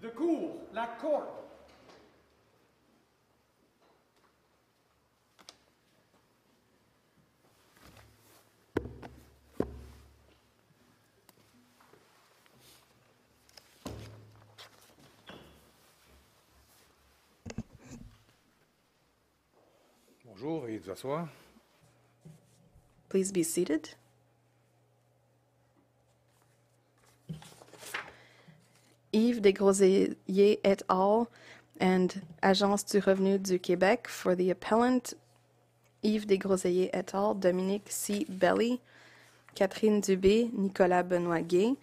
The cour, la cour. Bonjour, veuillez vous asseoir. Please be seated. Yves Desgroseilliers et al. and Agence du revenu du Québec for the appellant Yves Desgroseilliers et al., Dominique C. Belly, Catherine Dubé, Nicolas Benoit Gay,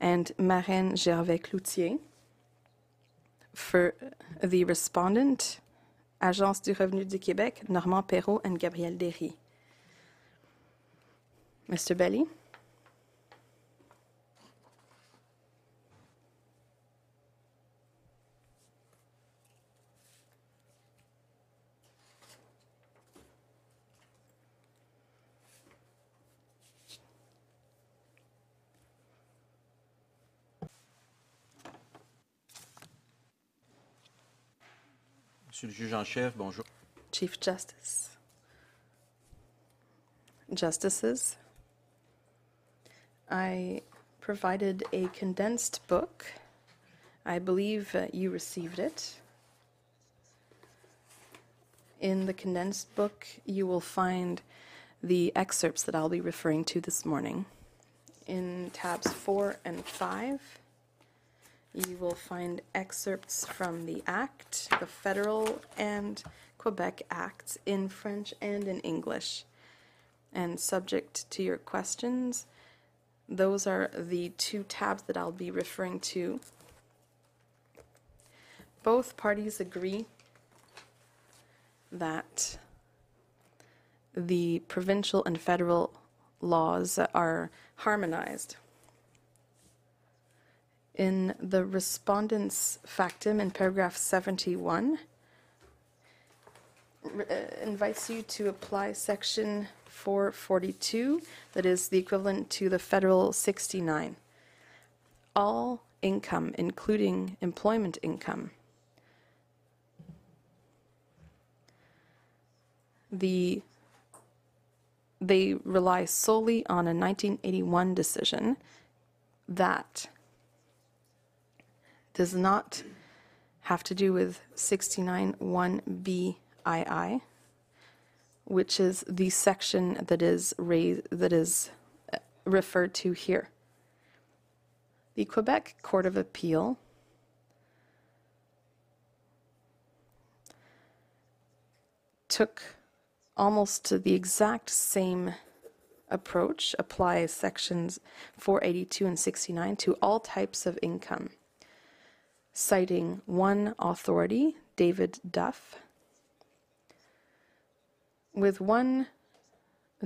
and Marraine Gervais Cloutier. For the respondent, Agence du revenu du Québec, Normand Perrault and Gabriel Derry. Mr. Belly? Le juge en chef, bonjour. Chief Justice. Justices, I provided a condensed book. I believe uh, you received it. In the condensed book, you will find the excerpts that I'll be referring to this morning. In tabs 4 and 5, you will find excerpts from the Act, the federal and Quebec Acts in French and in English. And subject to your questions, those are the two tabs that I'll be referring to. Both parties agree that the provincial and federal laws are harmonized in the respondent's factum in paragraph 71 r- uh, invites you to apply section 442 that is the equivalent to the federal 69 all income including employment income. The they rely solely on a 1981 decision that does not have to do with 691BII, which is the section that is raised, that is uh, referred to here. The Quebec Court of Appeal took almost the exact same approach, applies sections 482 and 69 to all types of income citing one authority, David Duff, with one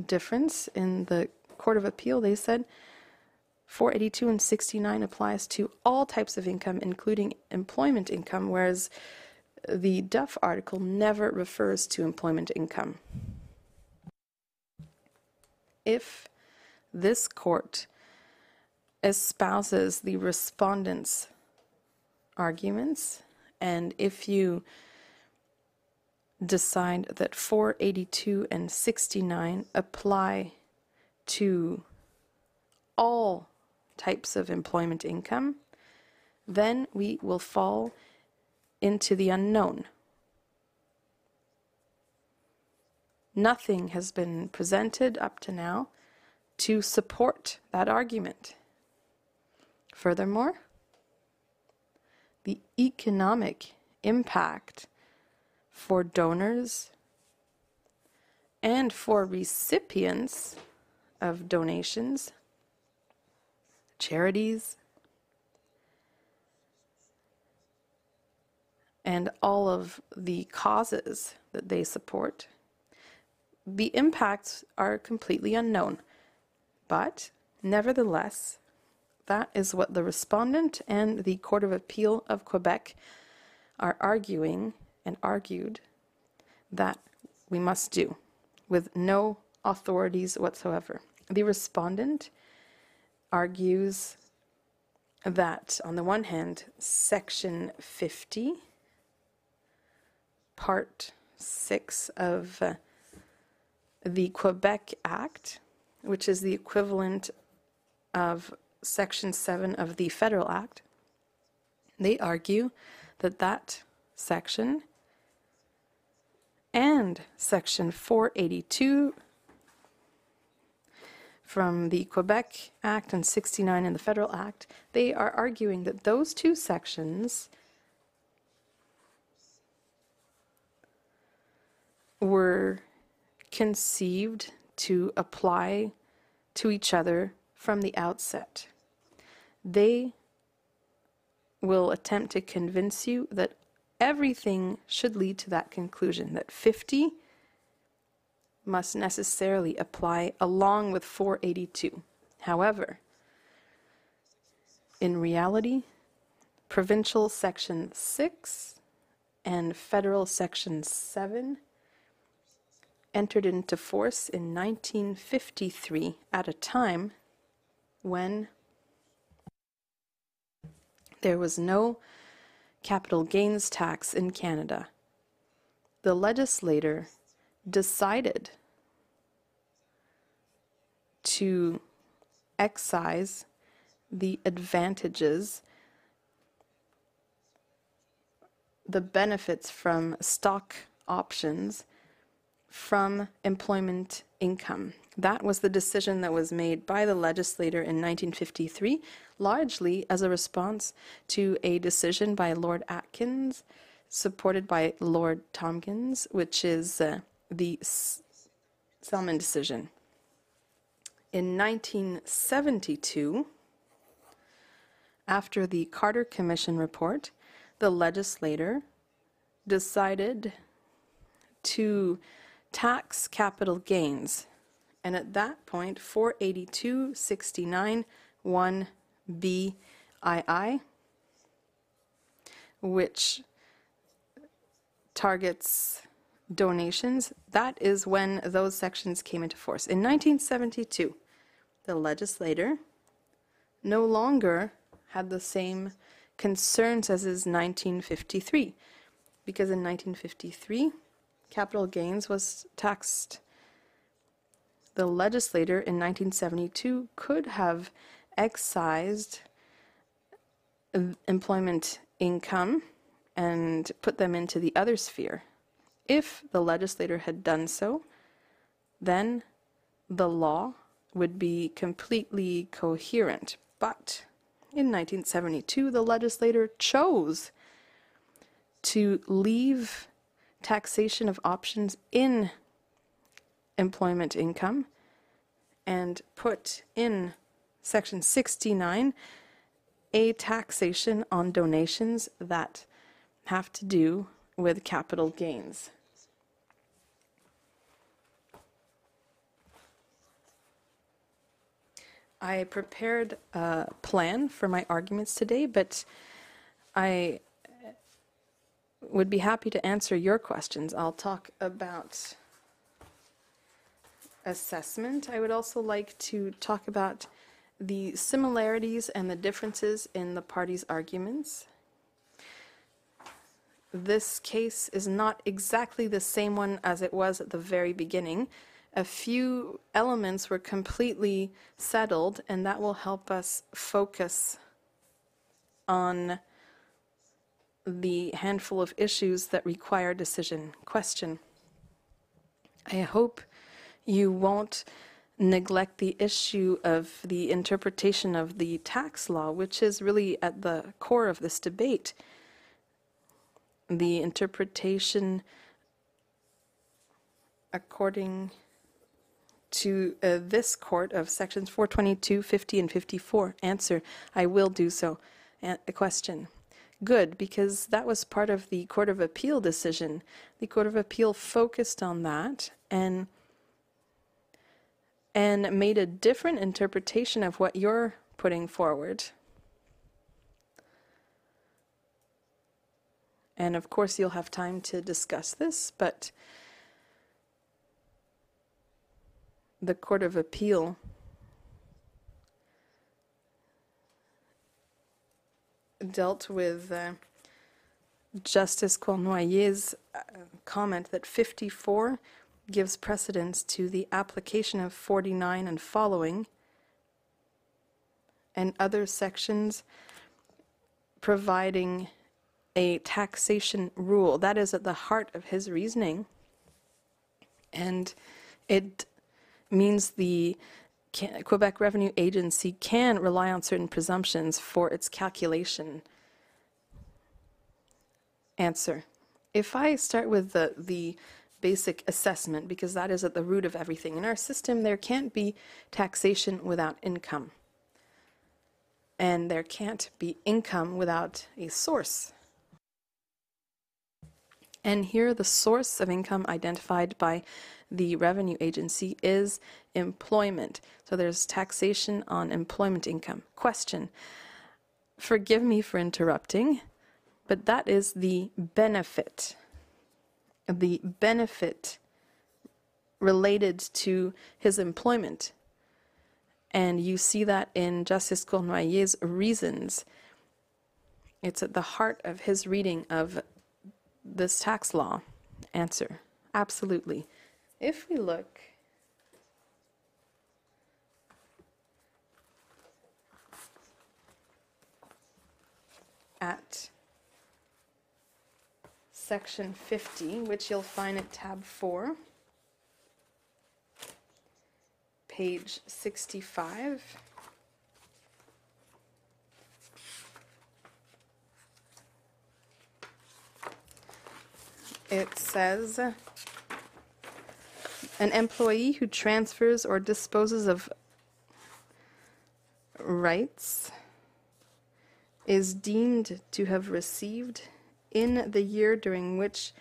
difference in the Court of Appeal. They said 482 and 69 applies to all types of income, including employment income, whereas the Duff article never refers to employment income. If this court espouses the respondent's arguments, and if you decide that 482 and 69 apply to all types of employment income, then we will fall into the unknown. Nothing has been presented up to now to support that argument. Furthermore, the economic impact for donors and for recipients of donations, charities, and all of the causes that they support. The impacts are completely unknown, but nevertheless, that is what the respondent and the Court of Appeal of Quebec are arguing and argued that we must do with no authorities whatsoever. The respondent argues that, on the one hand, Section 50, Part 6 of uh, the Quebec Act, which is the equivalent of Section 7 of the Federal Act, they argue that that section and Section 482 from the Quebec Act and 69 in the Federal Act, they are arguing that those two sections were conceived to apply to each other from the outset. They will attempt to convince you that everything should lead to that conclusion that 50 must necessarily apply along with 482. However, in reality, provincial section 6 and federal section 7 entered into force in 1953 at a time when there was no capital gains tax in Canada. The legislator decided to excise the advantages, the benefits from stock options from employment income. That was the decision that was made by the legislator in 1953, largely as a response to a decision by Lord Atkins, supported by Lord Tompkins, which is uh, the S- Selman decision. In 1972, after the Carter Commission report, the legislator decided to tax capital gains. And at that point, 48269 1BII, which targets donations, that is when those sections came into force. In 1972, the legislator no longer had the same concerns as is 1953, because in 1953, capital gains was taxed. The legislator in 1972 could have excised employment income and put them into the other sphere. If the legislator had done so, then the law would be completely coherent. But in 1972, the legislator chose to leave taxation of options in employment income and put in section 69 a taxation on donations that have to do with capital gains. I prepared a plan for my arguments today, but I would be happy to answer your questions. I'll talk about assessment. I would also like to talk about the similarities and the differences in the parties' arguments. This case is not exactly the same one as it was at the very beginning. A few elements were completely settled, and that will help us focus on the handful of issues that require decision. Question. I hope you won't neglect the issue of the interpretation of the tax law, which is really at the core of this debate. The interpretation according to uh, this court of sections 422, 50, and 54. Answer I will do so. A question good because that was part of the Court of Appeal decision. The Court of Appeal focused on that and and made a different interpretation of what you're putting forward. And of course, you'll have time to discuss this, but the Court of Appeal dealt with uh, Justice Cournoyer's uh, comment that 54 gives precedence to the application of 49 and following, and other sections providing a taxation rule. That is at the heart of his reasoning. And it means the Ca- Quebec Revenue Agency can rely on certain presumptions for its calculation. Answer. If I start with the, the basic assessment, because that is at the root of everything, in our system, there can't be taxation without income. And there can't be income without a source. And here, the source of income identified by the revenue agency is employment. So there's taxation on employment income. Question Forgive me for interrupting, but that is the benefit. The benefit related to his employment. And you see that in Justice Cournoyer's reasons. It's at the heart of his reading of this tax law? Answer Absolutely. If we look at section 50, which you'll find at tab 4, page 65. it says an employee who transfers or disposes of rights is deemed to have received in the year during which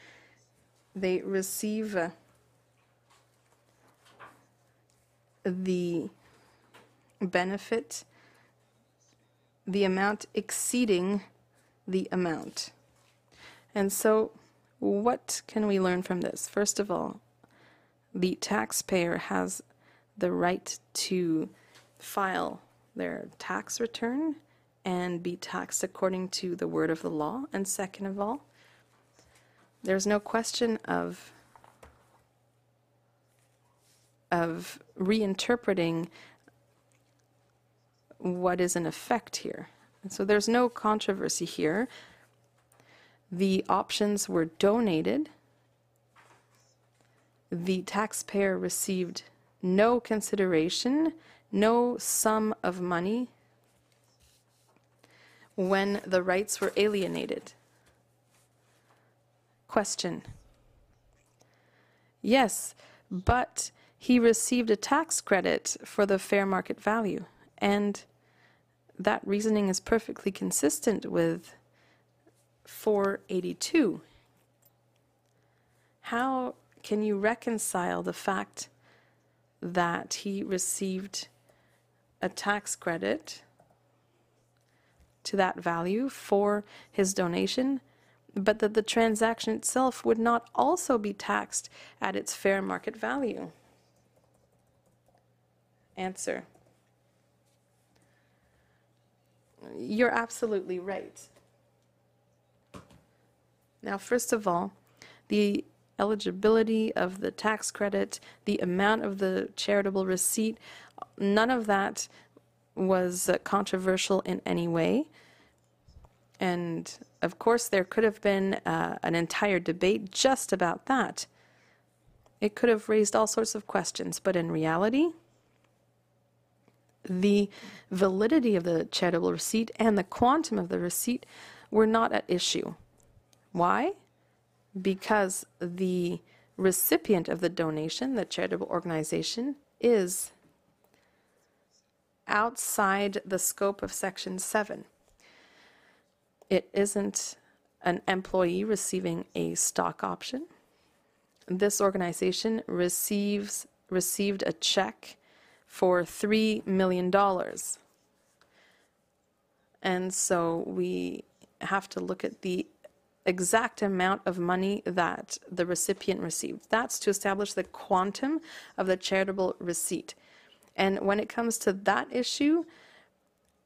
they receive the benefit the amount exceeding the amount. And so what can we learn from this? First of all, the taxpayer has the right to file their tax return and be taxed according to the word of the law. And second of all, there's no question of of reinterpreting what is in effect here. And so there's no controversy here the options were donated. The taxpayer received no consideration, no sum of money when the rights were alienated. Question. Yes, but he received a tax credit for the fair market value, and that reasoning is perfectly consistent with 482. How can you reconcile the fact that he received a tax credit to that value for his donation, but that the transaction itself would not also be taxed at its fair market value? Answer. You're absolutely right. Now, first of all, the eligibility of the tax credit, the amount of the charitable receipt, none of that was uh, controversial in any way. And of course, there could have been uh, an entire debate just about that. It could have raised all sorts of questions, but in reality, the validity of the charitable receipt and the quantum of the receipt were not at issue. Why? Because the recipient of the donation, the charitable organization, is outside the scope of Section 7. It isn't an employee receiving a stock option. This organization receives received a check for $3 million. And so we have to look at the exact amount of money that the recipient received. That's to establish the quantum of the charitable receipt. And when it comes to that issue,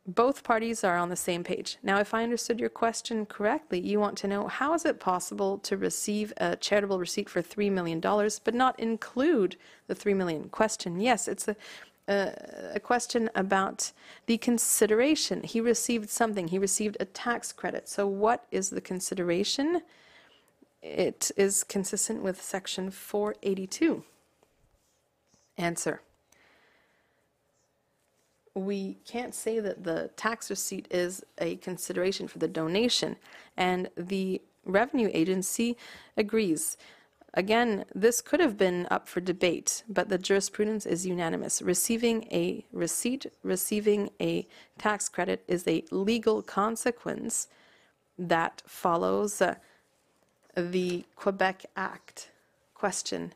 both parties are on the same page. Now, if I understood your question correctly, you want to know how is it possible to receive a charitable receipt for $3 million but not include the 3 million? Question Yes, it's a, a, question about the consideration. He received something, he received a tax credit. So, what is the consideration? It is consistent with section 482. Answer we can't say that the tax receipt is a consideration for the donation, and the revenue agency agrees. Again, this could have been up for debate, but the jurisprudence is unanimous. Receiving a receipt, receiving a tax credit is a legal consequence that follows uh, the Quebec Act. Question.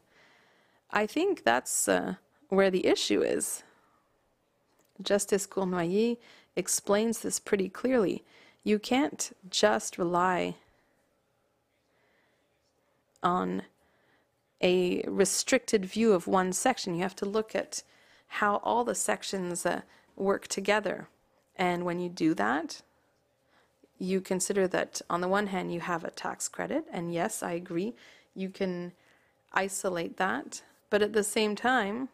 I think that's uh, where the issue is. Justice Cournoyer explains this pretty clearly. You can't just rely on a restricted view of one section. You have to look at how all the sections uh, work together. And when you do that, you consider that on the one hand, you have a tax credit, and yes, I agree, you can isolate that. But at the same time,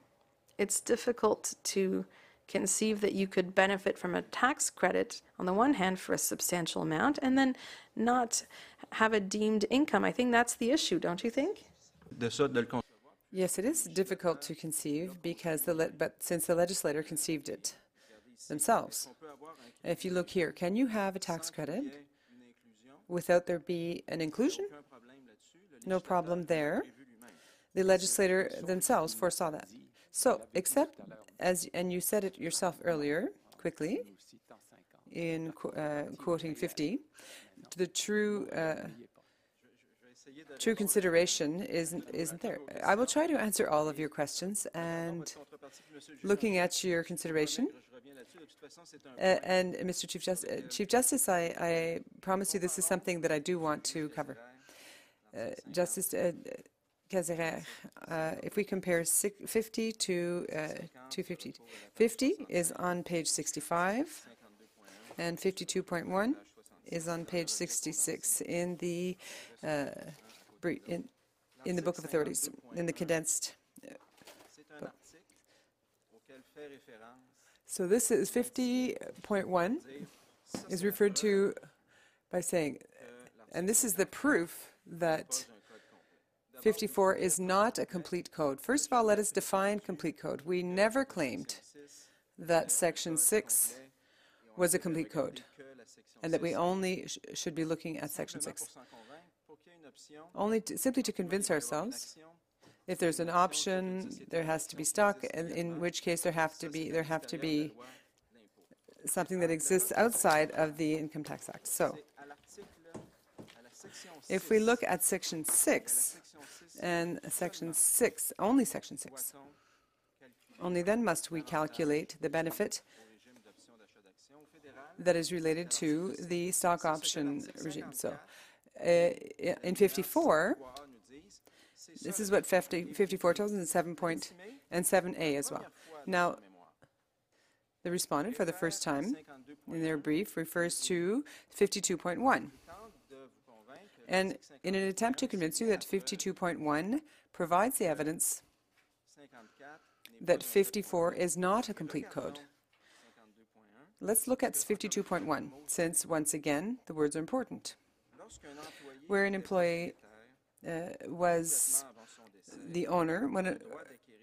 it's difficult to conceive that you could benefit from a tax credit on the one hand for a substantial amount and then not have a deemed income. I think that's the issue, don't you think? Yes, it is difficult to conceive because the but since the legislator conceived it themselves. If you look here, can you have a tax credit without there be an inclusion? No problem there. The legislator themselves foresaw that. So, except as and you said it yourself earlier, quickly, in uh, quoting 50, the true uh, true consideration isn't isn't there. I will try to answer all of your questions and looking at your consideration. Uh, and Mr. Chief, Just- uh, Chief Justice, I, I promise you this is something that I do want to cover. Uh, Justice uh, Kasirer, uh, if we compare six, 50 to uh, 250, 50 is on page 65, and 52.1 is on page 66 in the uh, in, in the Book of Authorities, in the condensed. Référence So this is 50.1 is referred to by saying, and this is the proof that 54 is not a complete code. First of all, let us define complete code. We never claimed that Section 6 was a complete code and that we only sh- should be looking at Section 6. Only to, simply to convince ourselves if there's an option, there has to be stock, and in which case there have to be there have to be something that exists outside of the Income Tax Act. So, if we look at Section 6 and Section 6, only Section 6, only then must we calculate the benefit that is related to the stock option regime. So, Uh, in 54, Quoi A nous disent, c'est this is what 50, 54 tells us, and 7 point, and 7A as well. Now, the respondent, for the first time in their brief, refers to 52.1. tente de vous convaincre que And in an attempt to convince you that 52.1 provides the evidence that 54 is not a complete code. Let's look at 52.1, since once again, the words are important. Where an employee uh, was the owner, when, a,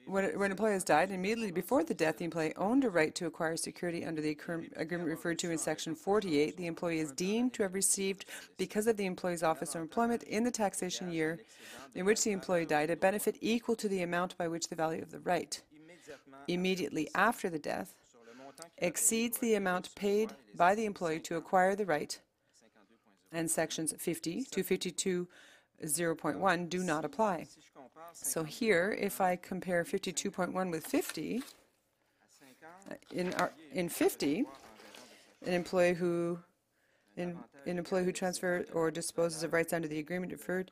when, a, when an employee has died, immediately before the death, the employee owned a right to acquire security under the agreement referred to in Section 48. The employee is deemed to have received, because of the employee's office or employment in the taxation year in which the employee died, a benefit equal to the amount by which the value of the right immediately after the death exceeds the amount paid by the employee to acquire the right, and sections 50 to 52.0.1 do not apply. So here, if I compare 52.1 with 50, uh, in, our, in 50, an employee who an, an employee who transfers or disposes of rights under the agreement referred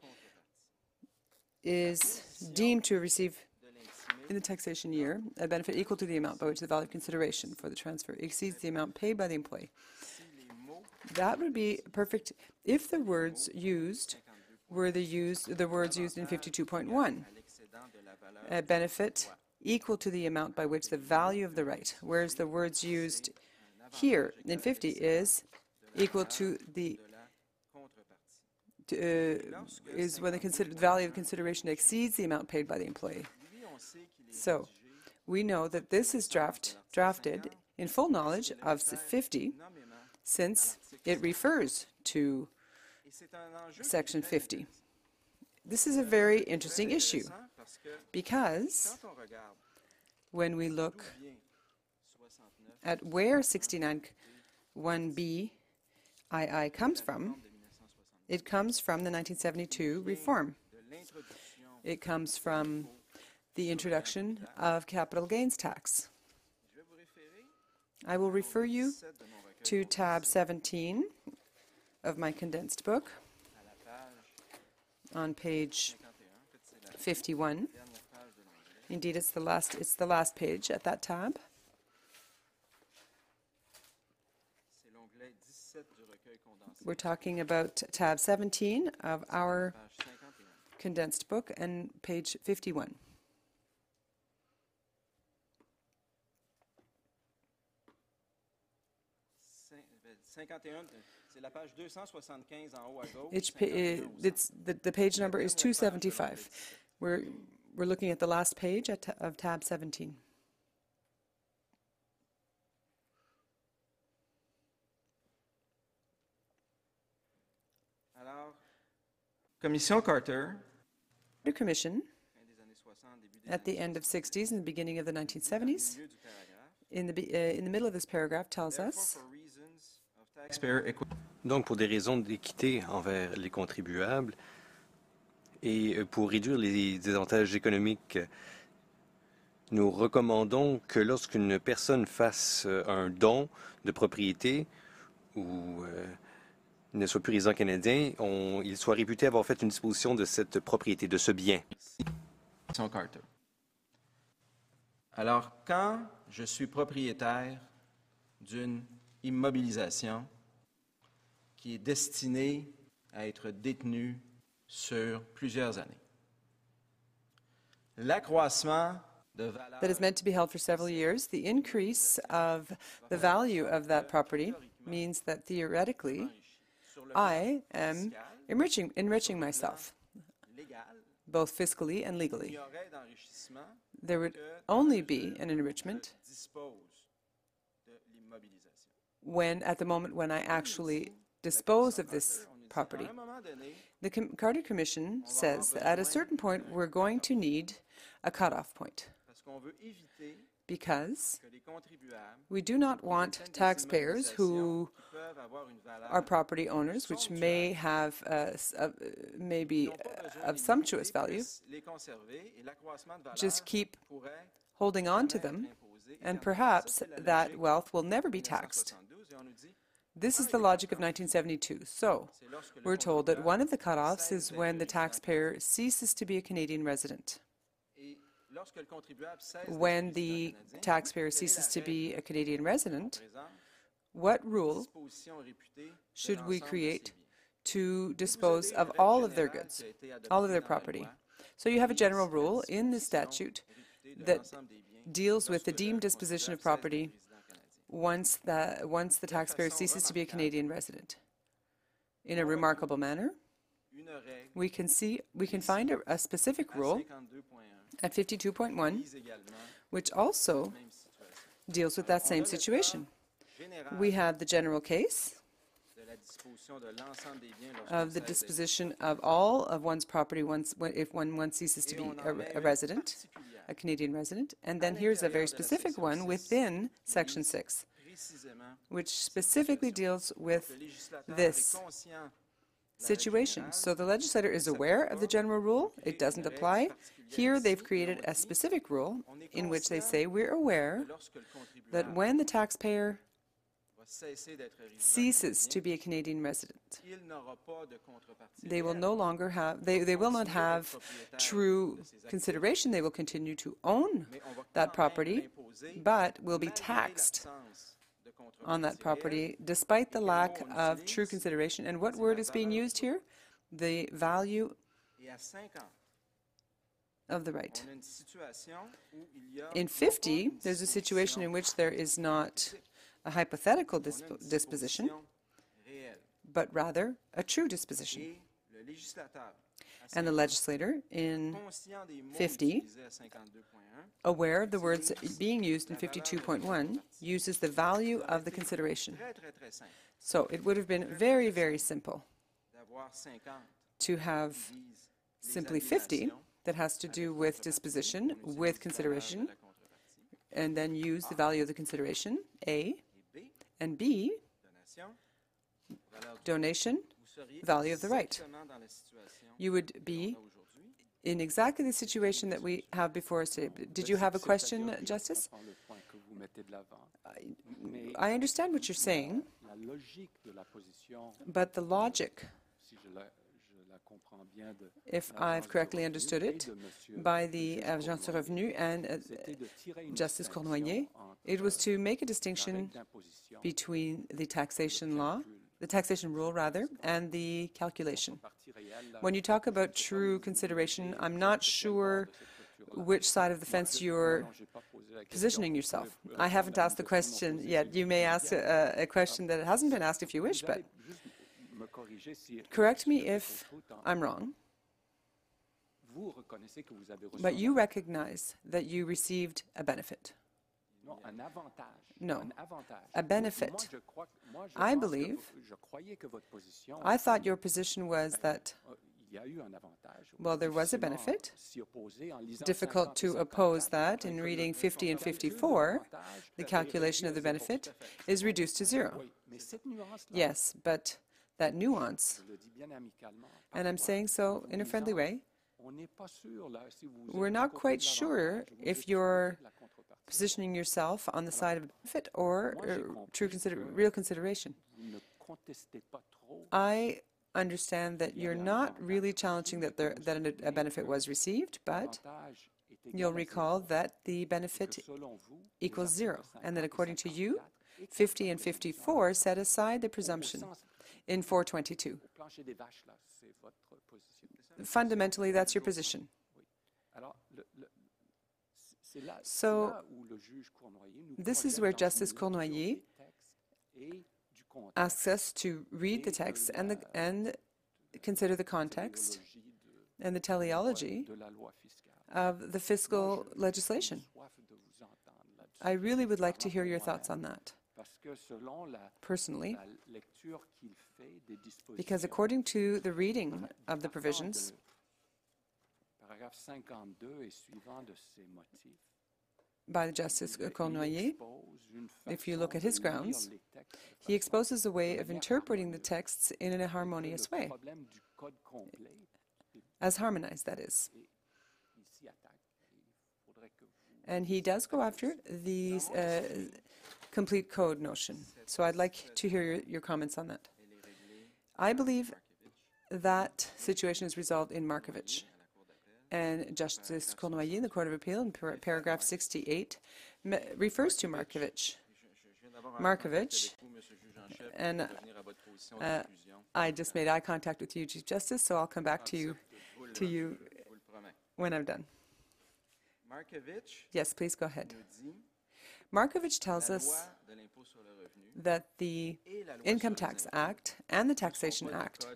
is deemed to receive in the taxation year, a benefit equal to the amount by which the value of consideration for the transfer exceeds the amount paid by the employee. That would be perfect if the words used were the used the words used in 52.1. à l'excédent de la valeur A benefit equal to the amount by which the value of the right, whereas the words used here in 50 is equal to the uh, is when the value of consideration exceeds the amount paid by the employee. So, we know that this is draft drafted in full knowledge of 50 since it refers to section 50. This is a very interesting issue because when we look at where 69.1b II comes from, it comes from the 1972 reform. It comes from the introduction of capital gains tax. I will refer you 7 de mon recueil to tab 17 of my condensed book on page 51 en fait c'est la 51. dernière page de l'onglet Indeed, it's the last it's the last page at that tab. c'est l'onglet 17 du recueil condensé We're talking about tab 17 of our condensed book and page 51. Cin- ben, 51 c'est la page 275 en haut à gauche It's, pa- 51 au it's, the, the page number is 275. We're, we're looking at the last page at, of tab 17. Alors, Commission Carter, The Commission, fin des années 60, début des at the end of 60s and the beginning of the 1970s, milieu du paragraphe, in the, uh, in the middle of this paragraph, tells us Donc, pour des raisons d'équité envers les contribuables et pour réduire les désavantages économiques, nous recommandons que lorsqu'une personne fasse euh, un don de propriété ou euh, ne soit plus résident canadien, on- il soit réputé avoir fait une disposition de cette propriété, de ce bien. Carter. Alors, quand je suis propriétaire d'une immobilisation qui est à être sur plusieurs années, l'accroissement that is meant to be held for several years. The increase of the value of that property means that theoretically I am enriching, enriching myself, both fiscally and legally. There would only be an enrichment je dispose de l'immobilisation. When, at the moment when I actually dispose of this property. The Com- Carter Commission says that at a certain point we're going to need a cutoff point because we do not want taxpayers who are property owners, which may have uh, uh, may be n'ont pas besoin uh, of sumptuous value, just keep holding on to them, and perhaps that wealth will never be taxed. 1972, et on nous dit, This is the logic of 1972. So, we're told that one of the cutoffs is when the taxpayer ceases to be a Canadian resident. When the taxpayer ceases to be a Canadian resident, what rule should we create to dispose of all of their goods, all of their property? So you have a general rule in the statute that deals with the deemed disposition of property d'être résident canadien. once the, once the taxpayer ceases to be a. Canadian resident. In a remarkable manner, we can see, we can find a, a specific rule at 52.1 which also la même situation. deals with that same situation. We have the general case of the disposition of all of one's property once, if one, one ceases to be a, a resident, a Canadian resident. And then here's a very l'intérieur de la specific one within Section 6, which specifically deals with this est conscient de la règle situation. So the legislator is aware of the general rule. It doesn't apply. Here, they've created a specific rule in which they say we're aware que lorsque le contribuable that when the taxpayer va va cesser d'être résident ceases to be a Canadian resident. il n'aura pas de contrepartie They will no longer have, they, they will not have true de ses actifs, consideration. They will continue to own mais on va that property, but will be taxed on that property despite the lack of true consideration. And what word is being used here? The value Et à 50, of the right. on a une situation où il y a In 50, there's a situation in which there is not a hypothetical disp- disposition, but rather a true disposition. And the legislator, in conscient des mots 50, utilisés à 52.1, aware of the words being used in 52.1, uses the value of the consideration. So it would have been very, very simple to have simply 50 that has to do with disposition, with consideration, and then use the value of the consideration, A, and B, donation, value of the right. you would be in exactly the situation that we have before us today. Did you have a question, Justice? I- understand what you're saying, but the logic, if I've correctly understood it, by the Agence Revenu and uh, c'était de tirer une Justice Cournoyer, it was to make a distinction between the taxation law, the taxation rule rather, and the calculation. When you talk about true consideration, I'm not sure which side of the fence you're Non, j'ai pas posé la question. positioning yourself. I haven't asked the question yet. You may ask a, a question that hasn't been asked if you wish, but correct me if trompe tout en- I'm wrong. Vous reconnaissez que vous avez reçu But you recognize that you received a benefit. Non, un avantage. No, a benefit. Moi, je crois, moi, je I believe- vo- je croyais que votre position. I thought your position was that euh, il y a eu un avantage. Well, there was a benefit. s'y opposer en lisant difficult to oppose that in reading 50 and 54, the calculation of the réduit à zéro. benefit is reduced to zero. Oui, mais cette nuance-là, Yes, but that nuance, je le dis bien amicalement, and I'm saying so in a friendly way, on n'est pas sûr, là, si vous êtes We're not quite sure l'avantage ou vous if êtes du côté you're de la contrepartie. positioning yourself on the side of benefit or uh, true consider real consideration. Vous ne contestez pas trop I understand that you're not really challenging that there that a, benefit was received, but l'avantage est égal you'll recall that the benefit selon vous, les equals zero, and that according to you, 50 and 54 set aside the presumption in 422. au plancher des vaches, là, c'est votre position. Fundamentally, that's your position. Alors, le- le- c'est- c'est là, c'est So, là où le juge Cournoyer nous this is where Justice Cournoyer des textes et du contexte Asks us to read the text and the, and consider the context and the teleology de la loi fiscale. of the fiscal legislation. Soif de vous entendre là-dessus. I really would like to hear your thoughts on that, Parce que selon la, personally, la lecture qu'il fait des dispositions, because according to the reading of the provisions, de Paragraphe 52 et suivant de ses motifs. by the Justice Cournoyer, if you look at his grounds, les textes de he exposes a way of interpreting the texts in a harmonious way, problème du code complet as harmonized, that is. ici attaque. Il faudrait que vous And he does go after these uh, complete code notion. So I'd like to hear your, your comments on that. Elle est réglée I believe that situation is resolved in Markevich. à la Cour d'appel. And Justice Cournoyer in the Court of Appeal in par- paragraph 68 me- refers to Markevich. Markevich, en chef, and, pour revenir à votre position de uh. I just made eye contact with you, Chief Justice, so I'll come back to you to you je vous le promets. when I'm done. Yes, please go ahead. Markevich tells us loi de l'impôt sur le revenu that the et la loi Income Tax Act and the Taxation Act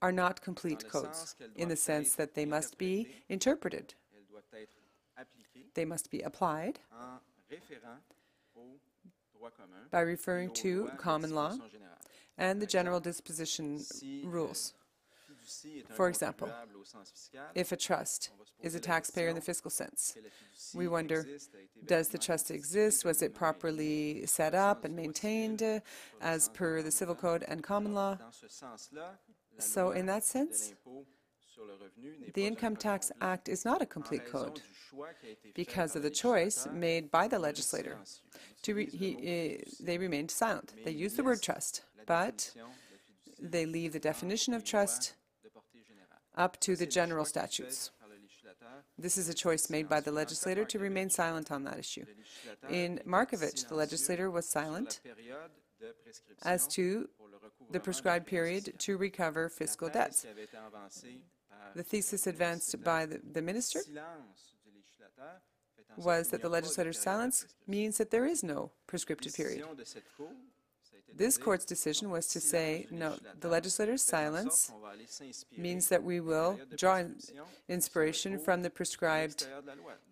are not complete codes in the sense that they must be interpreted. Elles doivent être appliquées They must be applied en référant au droit commun by referring to common law and the general disposition euh, rules. Fiducie est un For example, contribuable au sens fiscal, If a trust on va se is a taxpayer in the fiscal sense, est-ce que la fiducie we wonder, existe, a été does the trust exist? Was it properly set up and maintained uh, as per the civil code and common law? Dans ce sens-là, la So in that sense, l'impôt sur sur le revenu n'est The Income Tax Act is not a complete code du choix qui a été fait because of the choice made by the legislator. To re, he, uh, they remained silent. They used the word trust, but définition de fiducie they leave the definition of trust de portée générale. Up to the general statutes. This is a choice made by the legislator to remain silent on that issue. In Markevich, the legislator was silent as to the prescribed period to recover fiscal debts. The thesis advanced by the, the minister was that the legislator's silence means that there is no prescriptive period. This court's decision was to say, no, the legislator's silence means that we will draw in- inspiration from the prescribed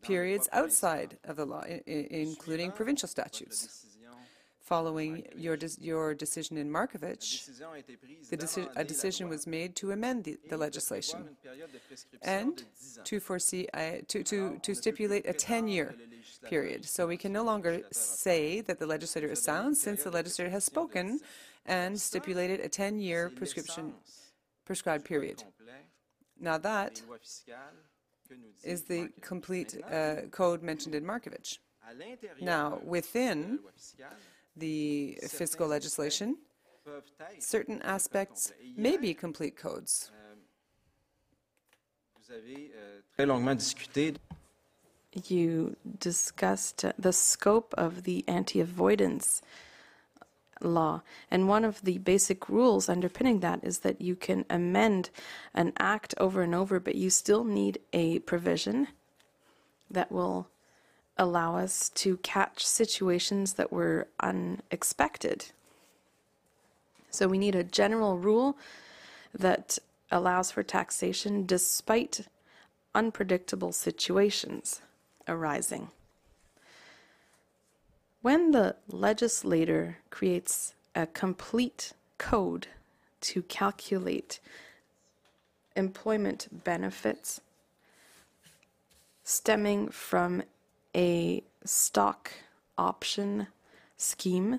periods outside of the law, including provincial statutes. Following your, des- your decision in la Markevich, a the deci- a decision was made to amend the, the legislation une période de prescription and de 10 ans. to foresee, a- to, to, to stipulate a 10-year que le législateur period. So we can no longer le législateur a say that the legislator is Ça donne une silent since the legislator has spoken and stipulated a 10-year prescription prescribed period. Now that des lois fiscales que nous dit is the complete uh, code mentioned in Markevich. l'intérieur Now, within the fiscal legislation, certain aspects may be complete codes. Um, vous avez euh, très longuement discuté You discussed the scope of the anti avoidance law. And one of the basic rules underpinning that is that you can amend an act over and over, but you still need a provision that will allow us to catch situations that were unexpected. So we need a general rule that allows for taxation despite unpredictable situations arising. When the legislator creates a complete code to calculate employment benefits stemming from a stock option scheme,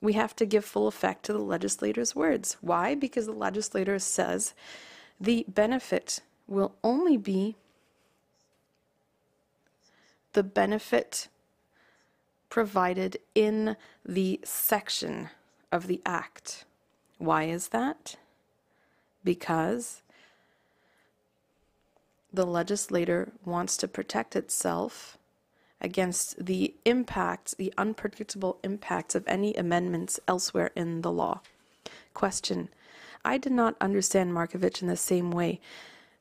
we have to give full effect to the legislator's words. Why? Because the legislator says the benefit will only be the benefit provided in the section of the act. Why is that? Because the legislator wants to protect itself against the impacts, the unpredictable impacts of any amendments elsewhere in the law. Question I did not understand Markevich in the same way.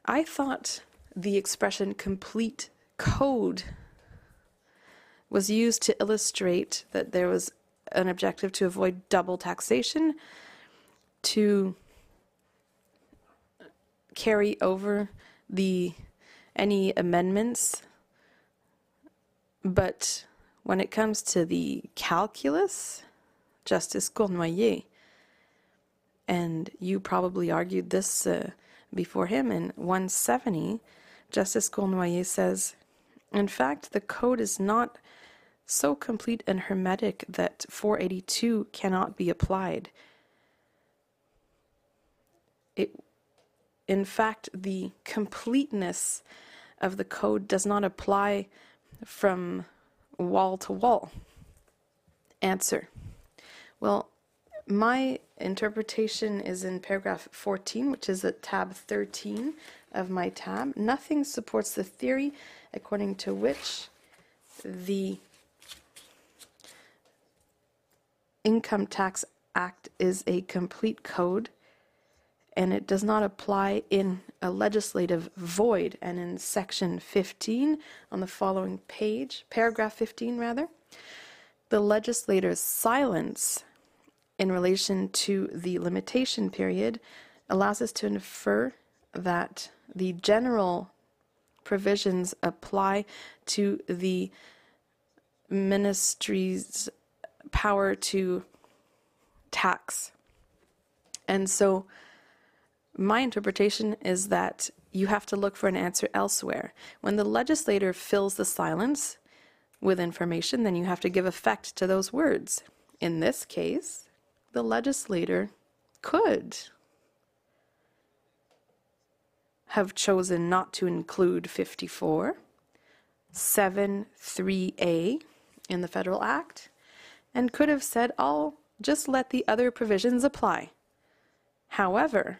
I thought the expression complete code was used to illustrate that there was an objective to avoid double taxation, to carry over the any amendments. But when it comes to the calculus, Justice Cournoyer, and you probably argued this uh, before him in 170, Justice Cournoyer says, in fact, the code is not so complete and hermetic that 482 cannot be applied. It, in fact, the completeness of the code does not apply from wall to wall. Answer. Well, my interpretation is in paragraph 14, which is at tab 13 of my tab. Nothing supports the theory according to which the Income Tax Act is a complete code and it does not apply in a legislative void. And in section 15 on the following page, paragraph 15 rather, the legislator's silence in relation to the limitation period allows us to infer that the general provisions apply to the ministry's power to tax. And so my interpretation is that you have to look for an answer elsewhere. When the legislator fills the silence with information, then you have to give effect to those words. In this case, the legislator could have chosen not to include 54, 7 3A in the Federal Act, and could have said, I'll just let the other provisions apply. However,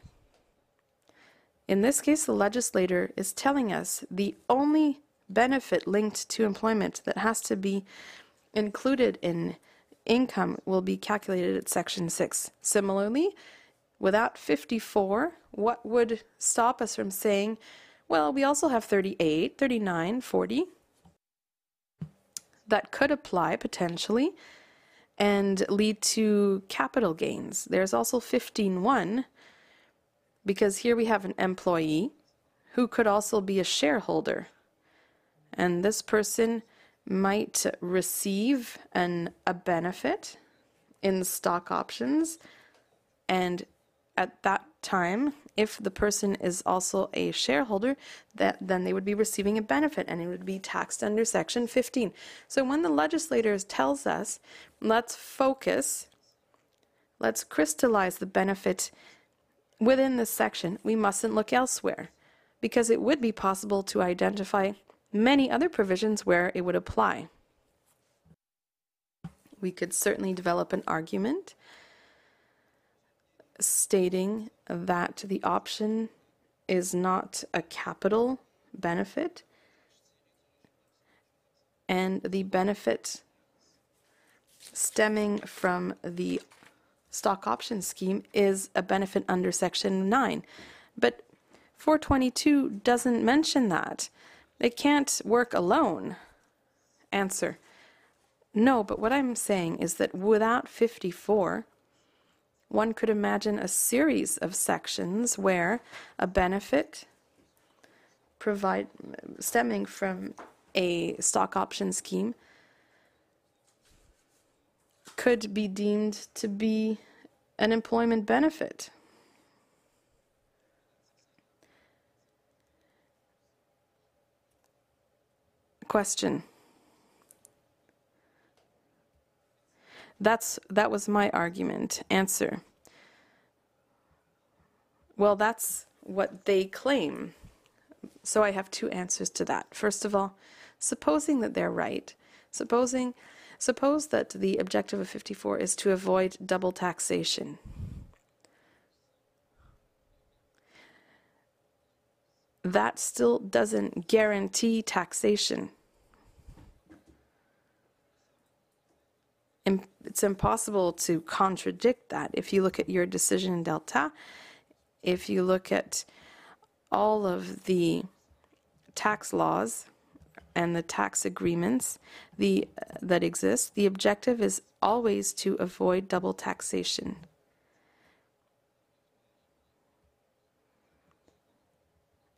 in this case, the legislator is telling us the only benefit linked to employment that has to be included in income will be calculated at Section 6. Similarly, without 54, what would stop us from saying, well, we also have 38, 39, 40? That could apply potentially and lead to capital gains. There's also 15.1 because here we have an employee who could also be a shareholder. And this person might receive an, a benefit in stock options. And at that time, if the person is also a shareholder, that then they would be receiving a benefit and it would be taxed under section 15. So when the legislator tells us, let's focus, let's crystallize the benefit within this section, we mustn't look elsewhere because it would be possible to identify many other provisions where it would apply. We could certainly develop an argument stating that the option is not a capital benefit and the benefit stemming from the stock option scheme is a benefit under Section 9. But 422 doesn't mention that. It can't work alone. Answer No, but what I'm saying is that without 54, one could imagine a series of sections where a benefit provide stemming from a stock option scheme could be deemed to be an employment benefit. Question. That's that was my argument. Answer. Well, that's what they claim. So I have two answers to that. First of all, supposing that they're right, supposing suppose that the objective of 54 is to avoid double taxation. That still doesn't guarantee taxation. it's impossible to contradict that. If you look at your decision in Delta, if you look at all of the tax laws and the tax agreements the, that exist, the objective is always to avoid double taxation.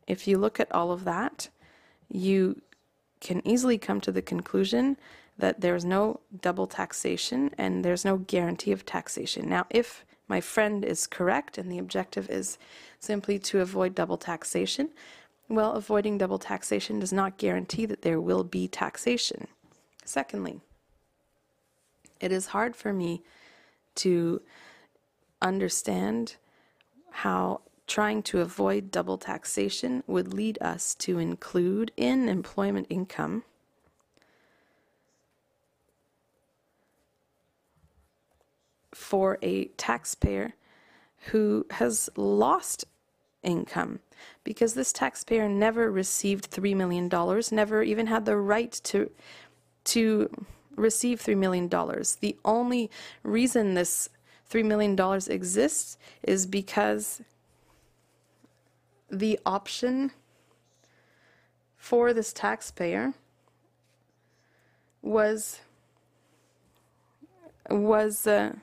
If you look at all of that, you can easily come to the conclusion that there's no double taxation and there's no guarantee of taxation. Now, if my friend is correct and the objective is simply to avoid double taxation, well, avoiding double taxation does not guarantee that there will be taxation. Secondly, it is hard for me to understand how trying to avoid double taxation would lead us to include in employment income for a taxpayer who has lost income because this taxpayer never received $3 million, never even had the right to, to receive $3 million. The only reason this $3 million exists is because the option for this taxpayer was was uh,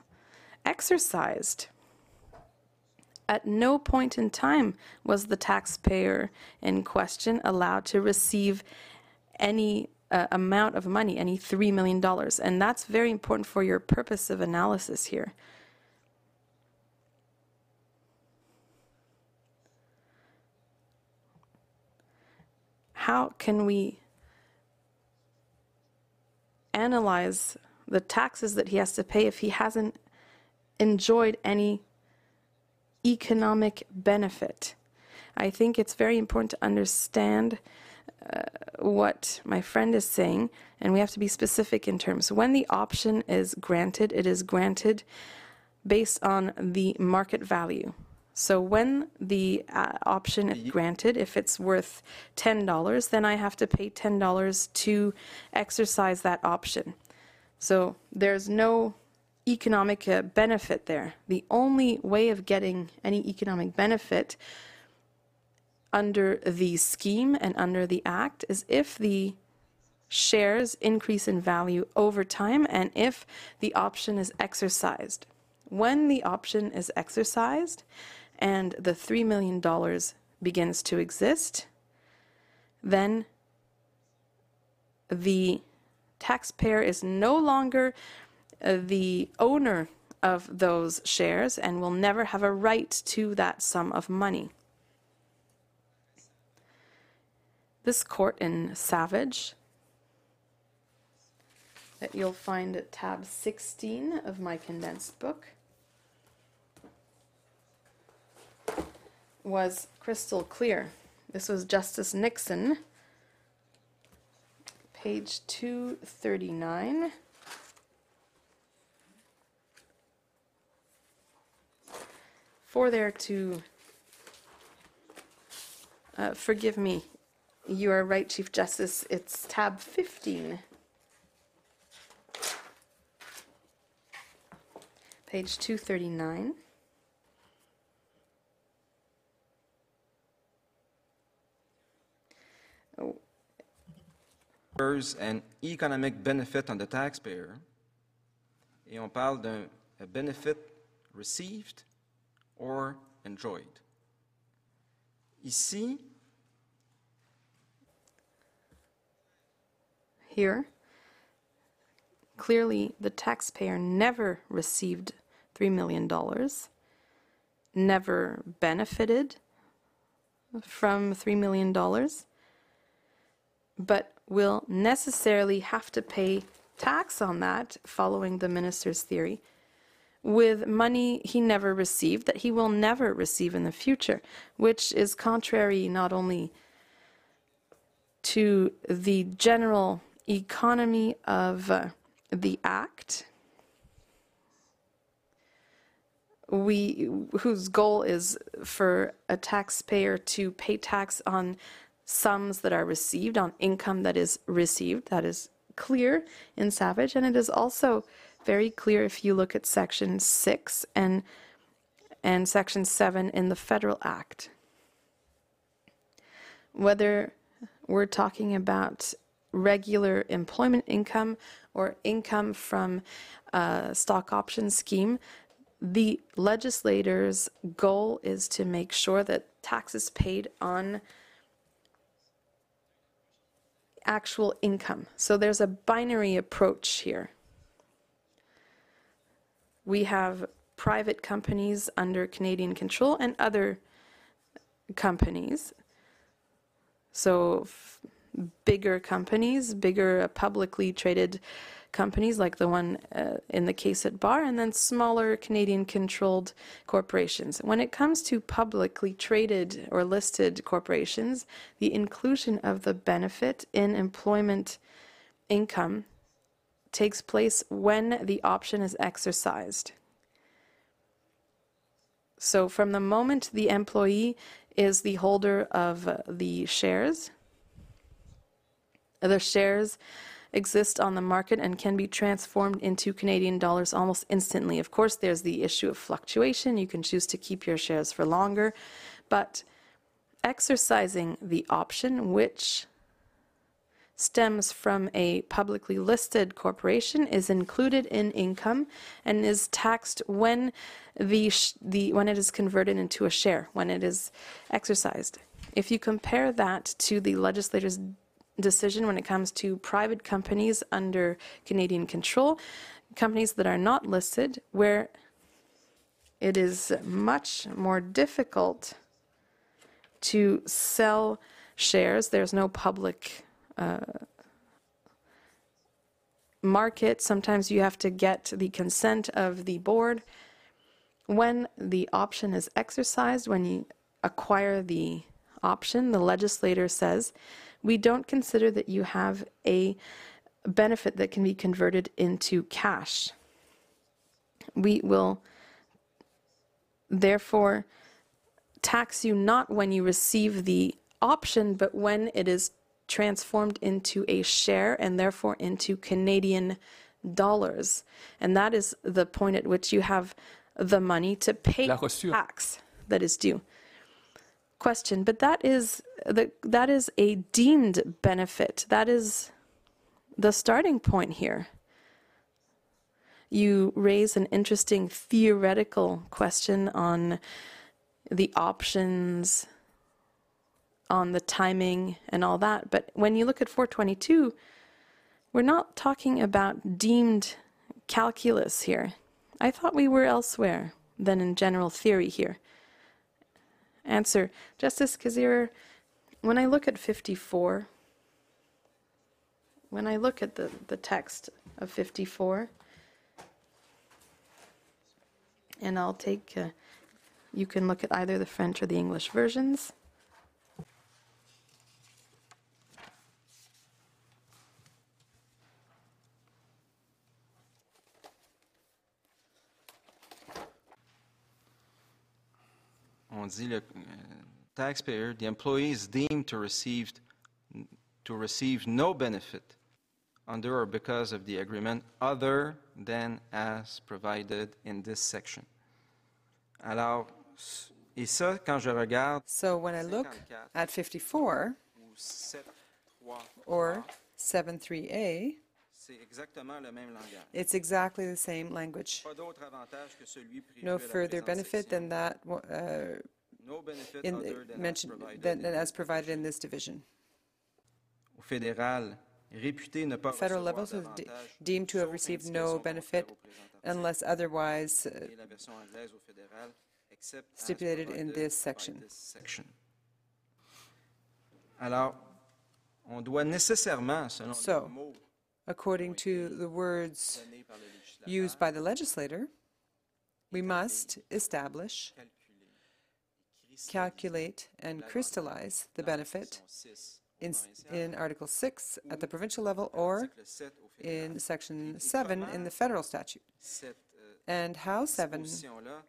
exercised. At no point in time was the taxpayer in question allowed to receive any uh, amount of money, any $3 million. And that's very important for your purpose of analysis here. How can we analyze the taxes that he has to pay if he hasn't enjoyed any economic benefit. I think it's very important to understand uh, what my friend is saying, and we have to be specific in terms. When the option is granted, it is granted based on the market value. So when the uh, option is granted, if it's worth $10, then I have to pay $10 to exercise that option. So there's no economic uh, benefit there. The only way of getting any economic benefit under the scheme and under the act is if the shares increase in value over time and if the option is exercised. When the option is exercised and the $3 million begins to exist, then the taxpayer is no longer Uh, the owner of those shares and will never have a right to that sum of money. This court in Savage, that you'll find at tab 16 of my condensed book, was crystal clear. This was Justice Dickson, page 239. For there to, uh, forgive me, you are right, Chief Justice, it's tab 15. Page 239. confers an economic benefit on the taxpayer. Et on parle d'un benefit received or enjoyed. Ici, Here, clearly the taxpayer never received $3 million, never benefited from $3 million, but will necessarily have to pay tax on that following the minister's theory with money he never received that he will never receive in the future, which is contrary not only to the general economy of uh, the act we whose goal is for a taxpayer to pay tax on sums that are received on income that is received that is clear in savage. And it is also very clear if you look at section 6 and and section 7 in the federal act whether we're talking about regular employment income or income from a stock option scheme, the legislators' goal is to make sure that taxes paid on actual income. So there's a binary approach here. We have private companies under Canadian control and other companies. So bigger companies, bigger uh, publicly traded companies like the one uh, in the case at Bar, and then smaller Canadian controlled corporations. When it comes to publicly traded or listed corporations, the inclusion of the benefit in employment income takes place when the option is exercised. So, from the moment the employee is the holder of the shares, the shares exist on the market and can be transformed into Canadian dollars almost instantly. Of course, there's the issue of fluctuation. You can choose to keep your shares for longer, but exercising the option, which stems from a publicly listed corporation is included in income and is taxed when the the when it is converted into a share when it is exercised if you compare that to the legislator's decision when it comes to private companies under Canadian control, companies that are not listed, where it is much more difficult to sell shares. There's no public market. Sometimes you have to get the consent of the board. When the option is exercised, when you acquire the option, the legislator says, we don't consider that you have a benefit that can be converted into cash. We will therefore tax you not when you receive the option, but when it is transformed into a share and therefore into Canadian dollars. And that is the point at which you have the money to pay tax that is due. Question, but that is the that is a deemed benefit. That is the starting point here. You raise an interesting theoretical question on the options, on the timing, and all that. But when you look at 422, we're not talking about deemed calculus here. I thought we were elsewhere than in general theory here. Answer Justice Kasirer, when I look at 54, when I look at the, the text of 54, and I'll take, uh, you can look at either the French or the English versions. On dit le taxpayer, the employee is deemed to receive, to receive no benefit under or because of the agreement other than as provided in this section. Alors, et ça, quand je regarde So when I look at 54 ou 7.3, or 73A, c'est exactement le même langage. it's exactly the same language. Pas d'autre avantage que celui prévu No further benefit than that uh, No benefit in, other than as provided than, in than as this provided in this division. Au fédéral, réputé ne pas Federal levels is de- deemed to have received no benefit au présent article. unless otherwise uh, Et la version anglaise au fédéral, except as stipulated in this section. Alors, on doit nécessairement, selon So, according to the words donnés par le législateur, used by the legislator, we must establish, calculate, and crystallize the benefit in, in Article 6 at the provincial level or article 7 au fédéral. in Section 7 in the federal statute. And how 7,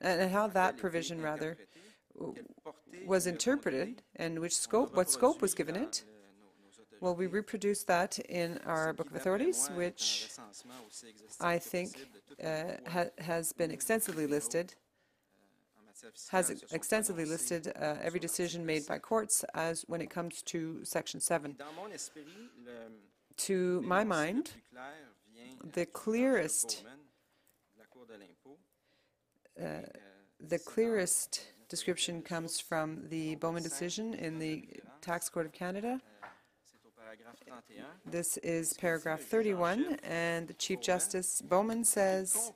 and how that provision rather was interpreted and which scope, what scope was given it. Well, we reproduce that in our Book of Authorities, which I think uh, ha- has been extensively listed, has extensively listed uh, every decision made by courts as when it comes to Section 7. Dans mon esprit, le- To my mind, the clearest- uh, the clearest description comes from the Bowman decision in the Tax Court of Canada. C'est au paragraphe 31. This is paragraph 31, and the Chief Justice Bowman says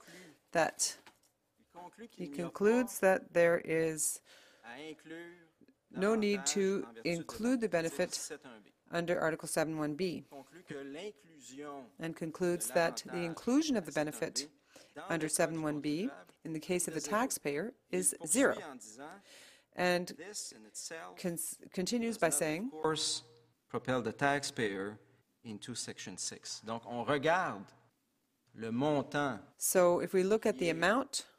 that he qu'il n'y a concludes that there is pas à inclure no need to en vertu de include the benefit under Article 7.1b, Il conclut que l'inclusion and concludes that the inclusion of the benefit under 7.1b in the case of the taxpayer is zero, and This in itself cons- continues by saying, of course, propel the taxpayer into section 6. Donc, on regarde le montant so if we look at the amount provided,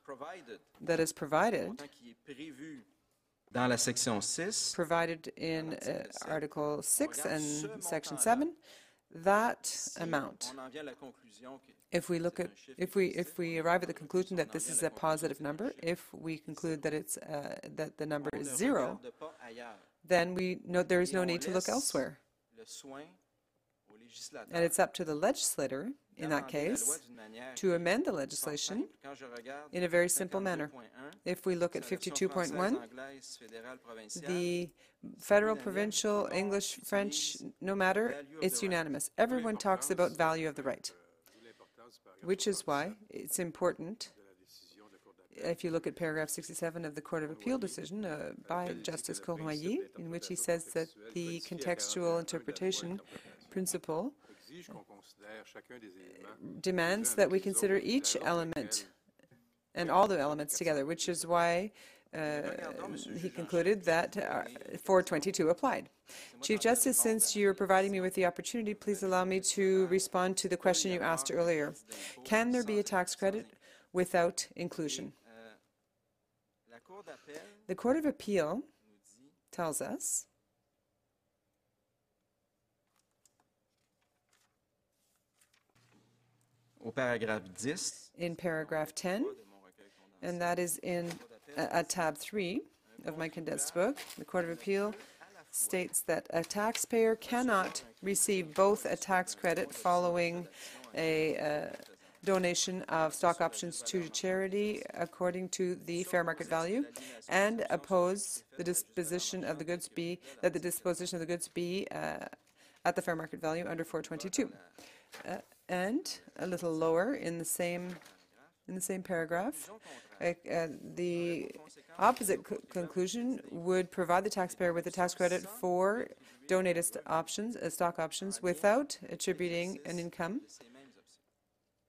that is provided, montant qui est prévu dans la section 6, provided in uh, Article 6 and Section 7, that amount, on en vient à la conclusion que if we look at, if we, if we arrive at the conclusion that this is a positive number, if we conclude that it's, uh, that the number is zero, regarde pas ailleurs. then we know there is no need to look elsewhere. Le soin au législateur. And it's up to the legislator, in that d'amender la loi case, to amend the legislation simple. Quand je regarde in a very simple manner. If we look at sa version française, 52.1, anglaise, fédérale, provinciale, the federal, provincial, English, French, no matter, it's unanimous. Everyone talks about value of the right, which is why it's important, if you look at paragraph 67 of the Court of Appeal decision uh, by Justice Cournoyer, in which he says that the contextual interpretation principle exige qu'on considère chacun des éléments eh, demands that we consider each element and all the elements together, which is why uh, he concluded that uh, 422 applied. Chief Justice, since you're providing me with the opportunity, please allow me to respond to the question you asked earlier. Can there be a tax credit without inclusion? D'appel The Court of Appeal tells us au paragraphe 10 in paragraph 10, and that is in uh, at tab 3 of my condensed book. The Court of Appeal states that a taxpayer cannot receive both a tax credit following a uh, donation of stock options to charity according to the fair market value and oppose the disposition of the goods be that the disposition of the goods be uh, at the fair market value under 422. Uh, and a little lower in the same in the same paragraph, uh, uh, the opposite co- conclusion would provide the taxpayer with a tax credit for donated options, uh, stock options, without attributing an income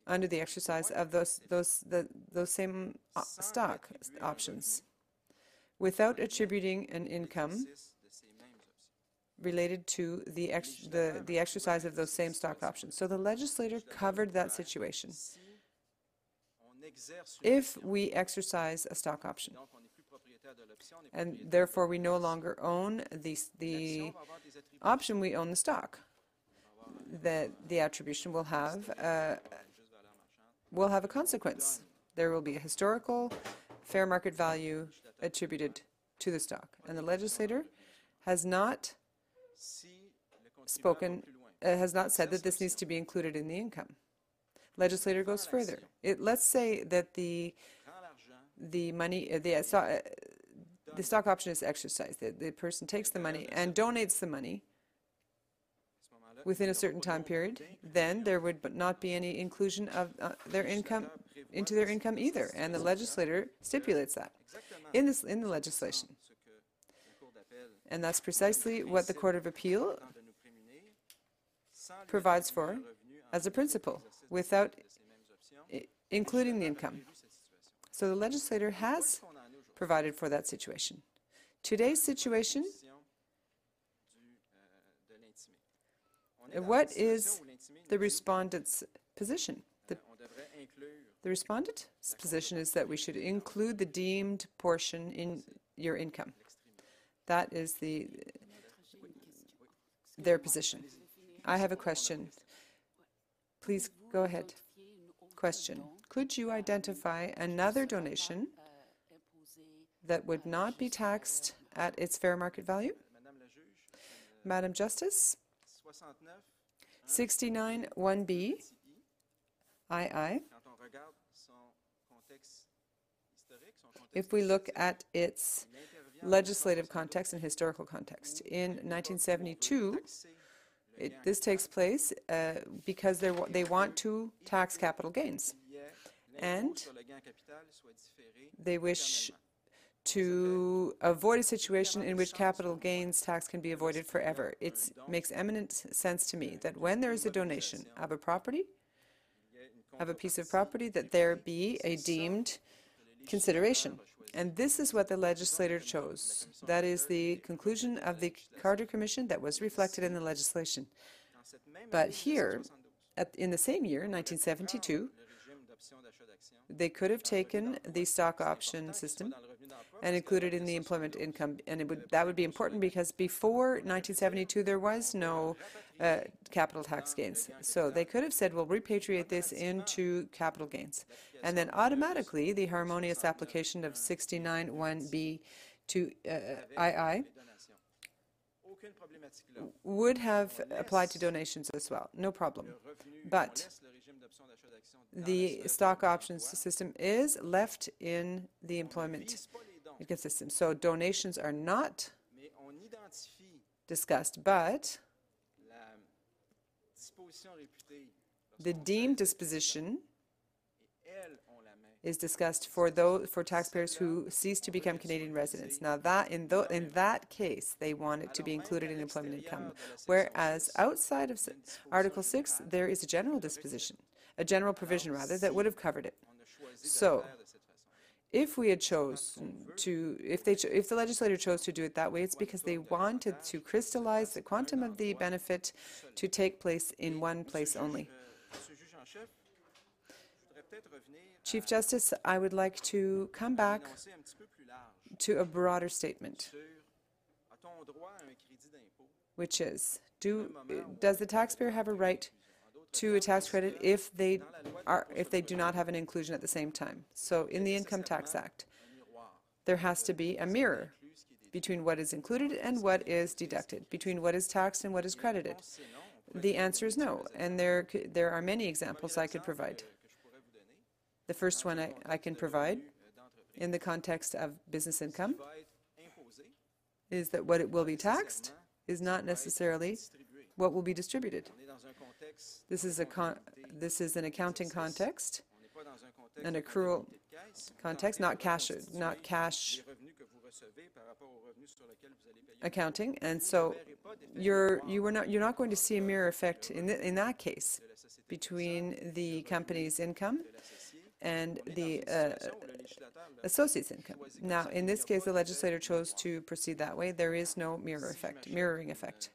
under the exercise of those those the, those same uh, stock options, without attributing an income related to the, ex- the, the exercise of those same stock options. So the legislator covered that situation. If we exercise a stock option, and therefore we no longer own the, the option, we own the stock, that the attribution will have, uh, will have a consequence. There will be a historical fair market value attributed to the stock. And the legislator has not spoken, uh, has not said that this needs to be included in the income. Legislator goes further. It, let's say that the, the money, uh, the, uh, uh, the stock option is exercised. The, the person takes the money and donates the money within a certain time period, then there would not be any inclusion of uh, their income into their income either. And the legislator stipulates that in this in the legislation. And that's precisely what the Court of Appeal provides for as a principle, without including the income. So the legislator has provided for that situation. Today's situation, what is the respondent's position? The, the respondent's position is that we should include the deemed portion in your income. That is the their position. I have a question. Please go ahead. Question. Could you identify another donation that would not be taxed at its fair market value? Madam Justice, 69 1B, II, if we look at its legislative context and historical context. In 1972, it, this takes place uh, because they they want to tax capital gains, and they wish to avoid a situation in which capital gains tax can be avoided forever. It makes eminent sense to me that when there is a donation of a property, of a piece of property, that there be a deemed consideration. And this is what the legislator chose. That is the conclusion of the Carter Commission that was reflected in the legislation. But here, at, in the same year, 1972, they could have taken the stock option system and included in the employment income, and would, that would be important because before 1972 there was no uh, capital tax gains. So they could have said, "We'll repatriate this into capital gains," and then automatically the harmonious application of 69(1)b to uh, II would have applied to donations as well, no problem. But the stock options system is left in the employment income system. So donations are not discussed, but the deemed disposition is discussed for those for taxpayers who cease to become Canadian residents. Now that in tho- in that case, they want it to be included in employment income, whereas outside of Article Six, there is a general disposition, a general provision rather that would have covered it. So, If we had chosen to, if they, if the legislator chose to do it that way, it's because they wanted to crystallize the quantum of the benefit to take place in one place only. Euh, Monsieur juge en chef, je voudrais peut-être revenir Chief Justice, I would like to come back énoncer un petit peu plus large to a broader statement, sur a-t-on droit à un crédit d'impôt which is, do, does the taxpayer have a right to a tax credit if they are, if they do not have an inclusion at the same time? So in the Income Tax Act, there has to be a mirror between what is included and what is deducted, between what is taxed and what is credited. The answer is no, and there, there are many examples I could provide. The first one I, I can provide in the context of business income is that what it will be taxed is not necessarily what will be distributed. On est dans un contexte, This is a con, this is an accounting context, on n'est pas dans un contexte an accrual comptabilité de caisse, context, not cash, not cash les revenus que vous recevez par rapport aux revenus sur lesquels vous allez payer. accounting, and so you're, you were not, you're not going to see a mirror effect in, in that case between the company's income and the uh, associate's income. Now, in this case, the legislator chose to proceed that way. There is no mirror effect, mirroring effect.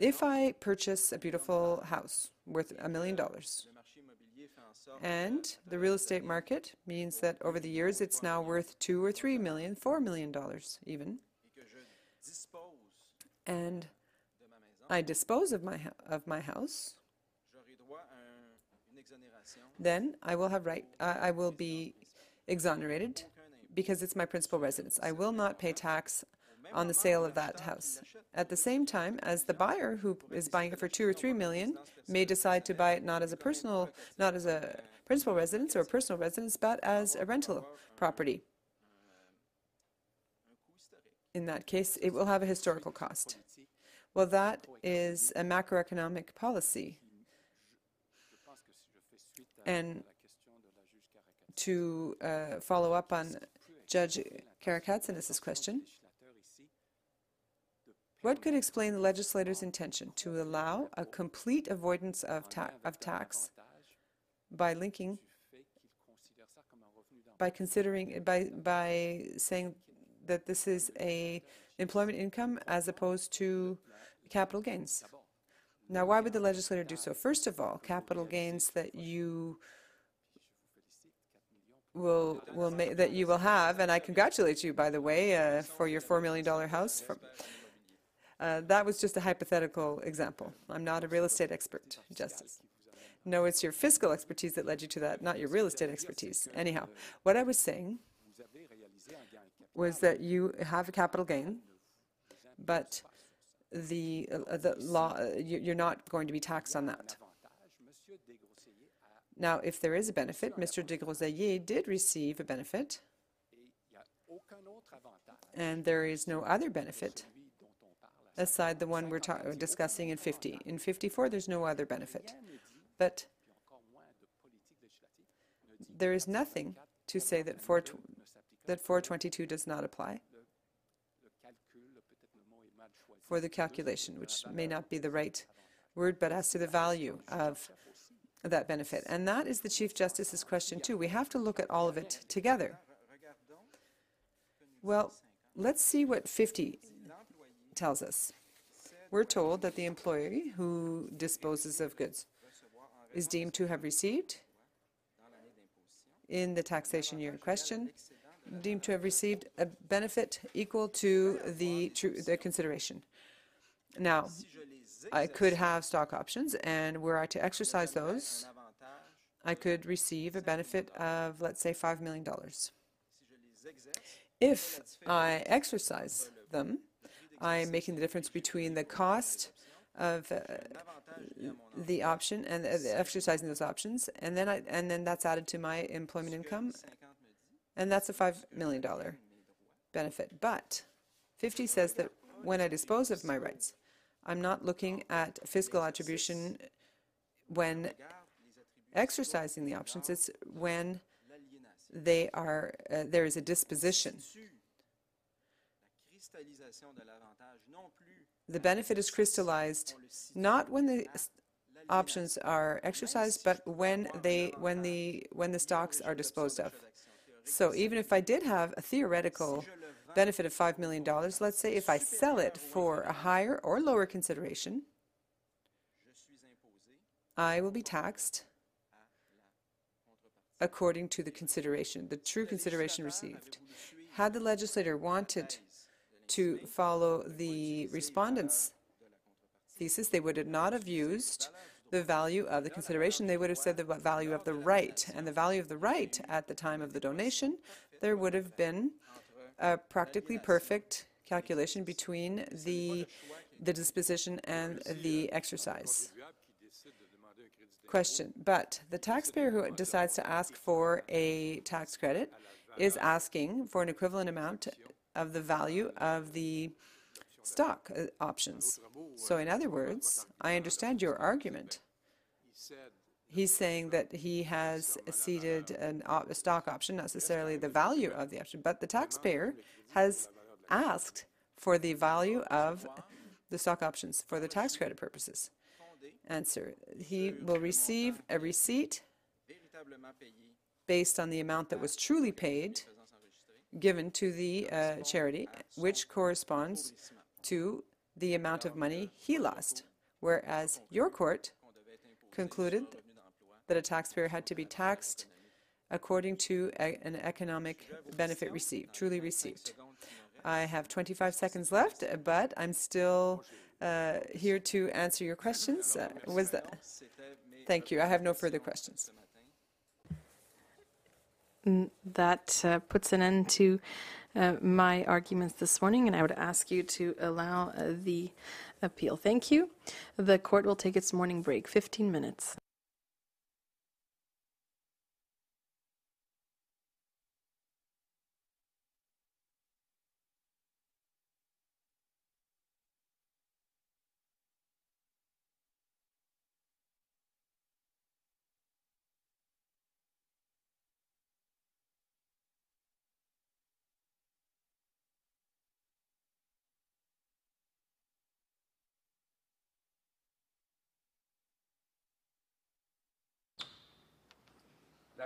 If I purchase a beautiful house worth a million dollars, and the real estate market means that over the years it's now worth two or three million, four million dollars even, and I dispose of my of my house, then I will have right. I I will be exonerated because it's my principal residence. I will not pay tax on the sale of that house. At the same time as the buyer who is buying it for two or three million may decide to buy it not as a personal, not as a principal residence or a personal residence, but as a rental property. In that case, it will have a historical cost. Well, that is a macroeconomic policy. And to uh, follow up on Judge Karakatsanis' question, what could explain the legislator's intention to allow a complete avoidance of, ta- of tax by linking, by considering, by, by saying that this is a employment income as opposed to capital gains? Now, why would the legislator do so? First of all, capital gains that you will will that you will have, and I congratulate you, by the way, uh, for your four million dollar house. Uh, that was just a hypothetical example. I'm not a real estate expert, Justice. No, it's your fiscal expertise that led you to that, not your real estate expertise. Anyhow, what I was saying was that you have a capital gain, but the uh, the law uh, you- you're not going to be taxed on that. Now, if there is a benefit, Mr. de did receive a benefit, and there is no other benefit celui dont on parle à aside the one we're discussing in 50. In 54, there's no other benefit. But there is nothing to say that 4, tw- that 422 does not apply for the calculation, which may not be the right word, but as to the value of that benefit. And that is the Chief Justice's question, too. We have to look at all of it together. Well, let's see what 50 tells us. We're told that the employee who disposes of goods is deemed to have received in the taxation year in question, deemed to have received a benefit equal to the the consideration. Now, I could have stock options, and were I to exercise those, I could receive a benefit of, let's say, $5 million. If I exercise them, I'm making the difference between the cost of uh, the option and uh, exercising those options, and then I, and then that's added to my employment income, and that's a five million dollar benefit. But 50 says that when I dispose of my rights, I'm not looking at fiscal attribution when exercising the options. It's when they are uh, there is a disposition. The benefit is crystallized not when the options are exercised, but when they when the when the stocks are disposed of. So even if I did have a theoretical benefit of $5 million, let's say if I sell it for a higher or lower consideration, I will be taxed according to the consideration, the true consideration received. Had the legislator wanted to follow the respondent's thesis, they would not have used the value of the consideration. They would have said the value of the right. And the value of the right at the time of the donation, there would have been a practically perfect calculation between the, the disposition and the exercise. Question, but the taxpayer who decides to ask for a tax credit is asking for an equivalent amount of the value of the stock uh, options. So in other words, I understand your argument. He's saying that he has ceded op a stock option, not necessarily the value of the option, but the taxpayer has asked for the value of the stock options for the tax credit purposes. Answer, he will receive a receipt based on the amount that was truly paid given to the uh, charity, which corresponds to the amount of money he lost, whereas your court concluded that a taxpayer had to be taxed according to a, an economic benefit received, truly received. I have 25 seconds left, but I'm still uh, here to answer your questions. Uh, was that? Thank you. I have no further questions. That uh, puts an end to uh, my arguments this morning, and I would ask you to allow uh, the appeal. Thank you. The court will take its morning break, 15 minutes.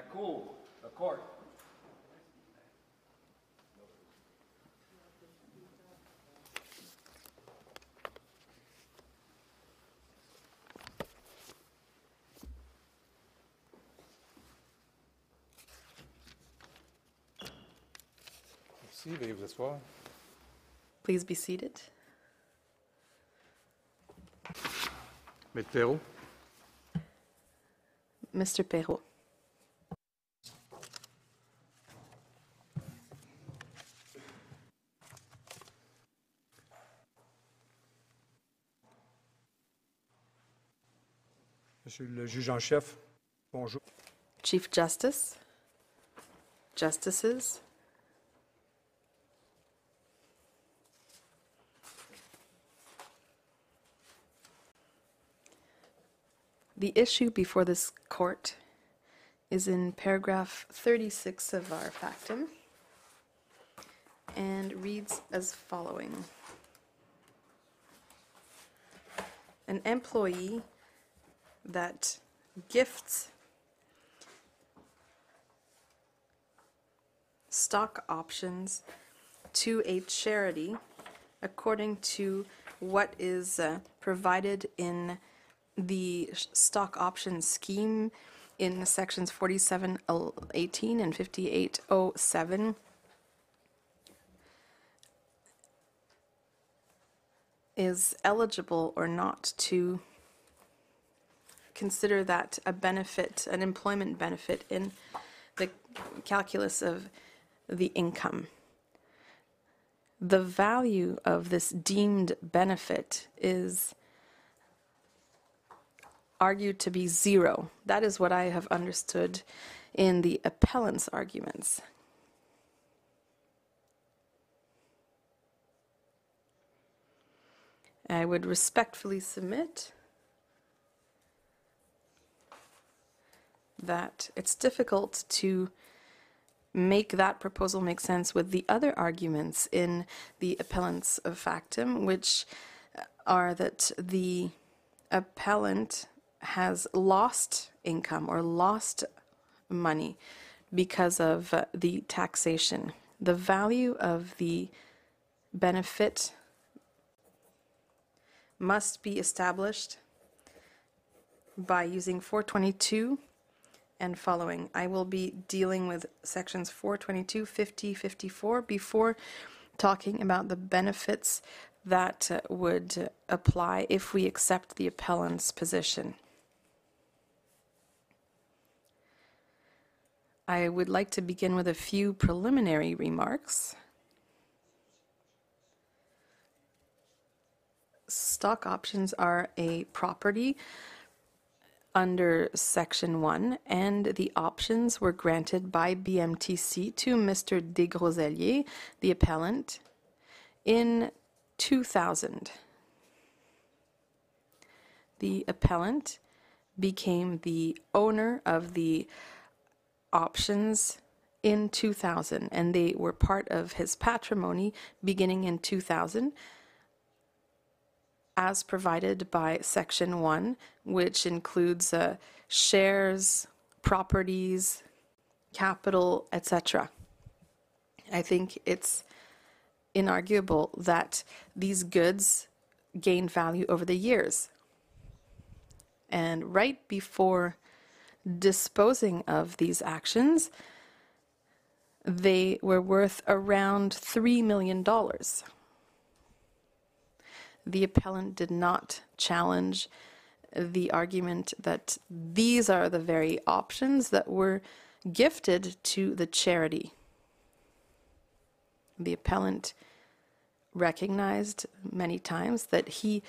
La cour, the court. Merci, veuillez vous asseoir. Please be seated. Maître Perrault. Mr. Perrault. Monsieur le juge en chef, bonjour. Chief Justice, Justices, The issue before this court is in paragraph 36 of our factum and reads as following. An employee that gifts stock options to a charity according to what is uh, provided in the stock option scheme in sections 4718 and 5807 is eligible or not to consider that a benefit, an employment benefit in the calculus of the income. The value of this deemed benefit is argued to be zero. That is what I have understood in the appellant's arguments. I would respectfully submit that it's difficult to make that proposal make sense with the other arguments in the appellant's of factum, which are that the appellant has lost income or lost money because of uh, the taxation. The value of the benefit must be established by using 422 and following. I will be dealing with sections 422, 50, 54 before talking about the benefits that uh, would apply if we accept the appellant's position. I would like to begin with a few preliminary remarks. Stock options are a property under Section 1, and the options were granted by BMTC to Mr. Des Groseillers, the appellant, in 2000. The appellant became the owner of the options in 2000, and they were part of his patrimony beginning in 2000 as provided by Section 1, which includes uh, shares, properties, capital, etc. I think it's inarguable that these goods gain value over the years. And right before disposing of these actions, they were worth around $3 million the appellant did not challenge the argument that these are the very options that were gifted to the charity. The appellant recognized many times that he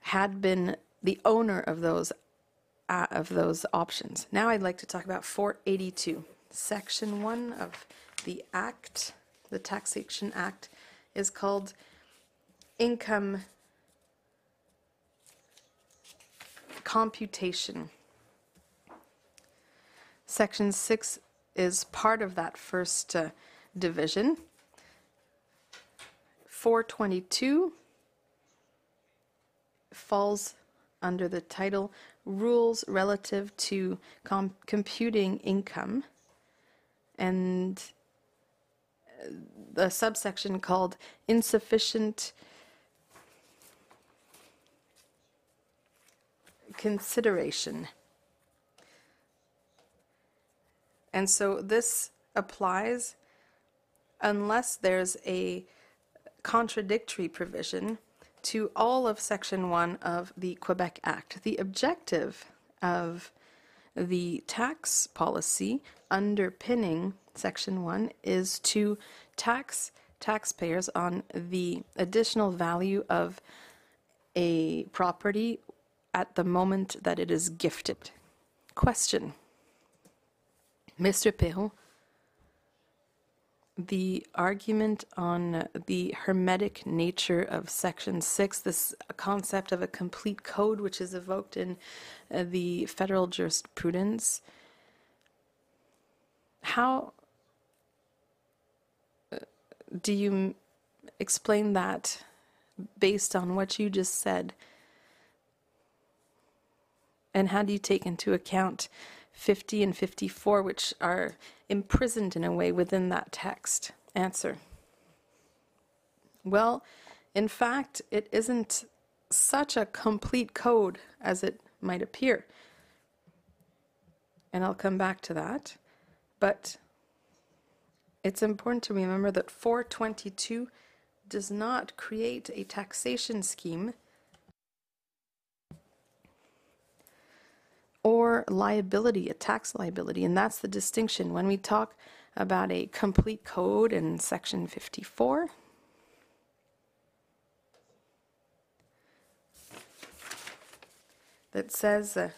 had been the owner of those uh, of those options. Now I'd like to talk about 482. Section 1 of the act, the Taxation Act is called income computation. Section 6 is part of that first uh, division. 422 falls under the title Rules Relative to Com- Computing Income, and uh, the subsection called Insufficient consideration. And so this applies unless there's a contradictory provision to all of Section 1 of the Quebec Act. The objective of the tax policy underpinning Section 1 is to tax taxpayers on the additional value of a property at the moment that it is gifted. Question. Mr. Perron, the argument on the hermetic nature of Section 6, this concept of a complete code which is evoked in uh, the federal jurisprudence, how uh, do you explain that based on what you just said? And how do you take into account 50 and 54, which are imprisoned in a way within that text? Answer. Well, in fact, it isn't such a complete code as it might appear. And I'll come back to that. But it's important to remember that 422 does not create a taxation scheme or liability, a tax liability. And that's the distinction. When we talk about a complete code in section 54, that says uh,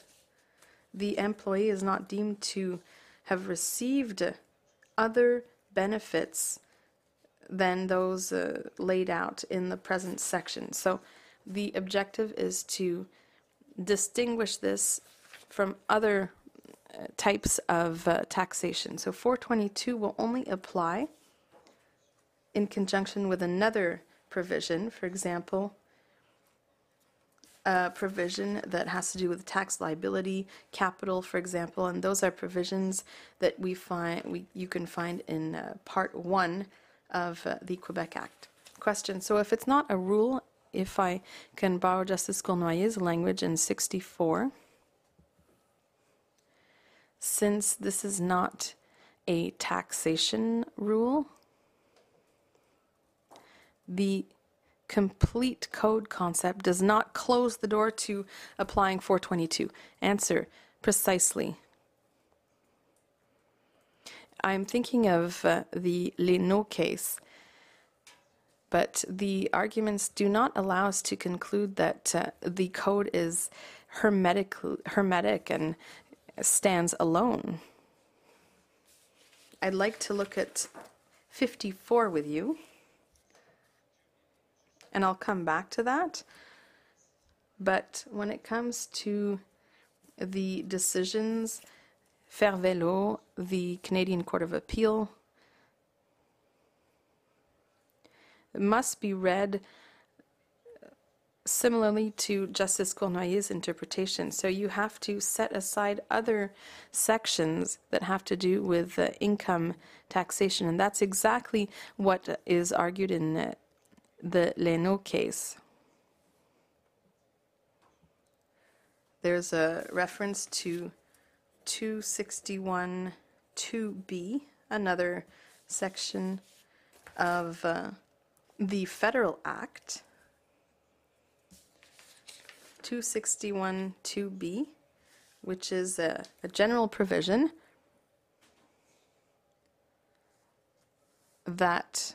the employee is not deemed to have received other benefits than those uh, laid out in the present section. So the objective is to distinguish this from other uh, types of uh, taxation. So 422 will only apply in conjunction with another provision, for example, a provision that has to do with tax liability, capital, for example, and those are provisions that we find we you can find in uh, Part One of uh, the Quebec Act. Question: So, if it's not a rule, if I can borrow Justice Cournoyer's language in 64, since this is not a taxation rule, the complete code concept does not close the door to applying 422. Answer precisely. I'm thinking of uh, the Leno case, but the arguments do not allow us to conclude that uh, the code is hermetic, hermetic and stands alone. I'd like to look at 54 with you and I'll come back to that. But when it comes to the decisions, Fairvelo, the Canadian Court of Appeal, must be read similarly to Justice Cournoyer's interpretation. So you have to set aside other sections that have to do with uh, income taxation. And that's exactly what is argued in uh, the Leno case. There's a reference to 261 2B, another section of uh, the Federal Act. 261 2B, which is a, a general provision that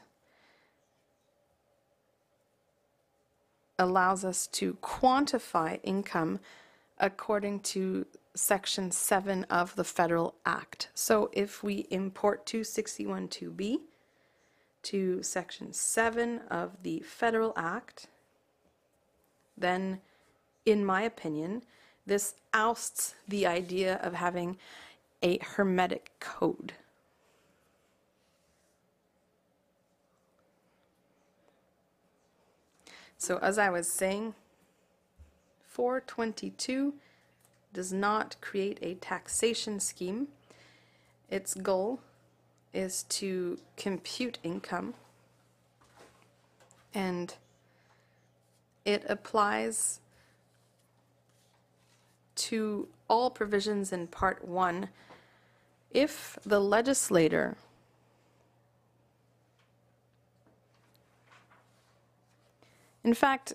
allows us to quantify income according to Section 7 of the Federal Act. So if we import 261.2b to Section 7 of the Federal Act, then, in my opinion, this ousts the idea of having a hermetic code. So as I was saying, 422 does not create a taxation scheme. Its goal is to compute income and it applies to all provisions in Part 1 if the legislator In fact,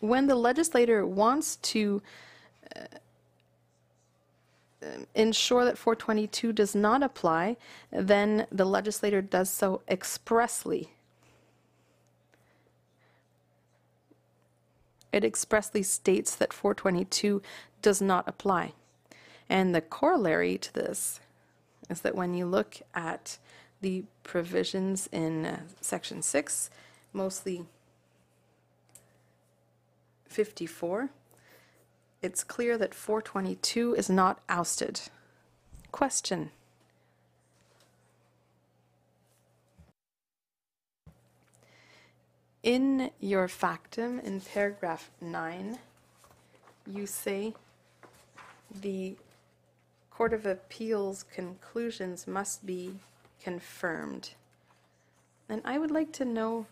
when the legislator wants to uh, ensure that 422 does not apply, then the legislator does so expressly. It expressly states that 422 does not apply. And the corollary to this is that when you look at the provisions in uh, Section 6, mostly 54, it's clear that 422 is not ousted. Question. In your factum, in paragraph 9, you say the Court of Appeals conclusions must be confirmed. And I would like to know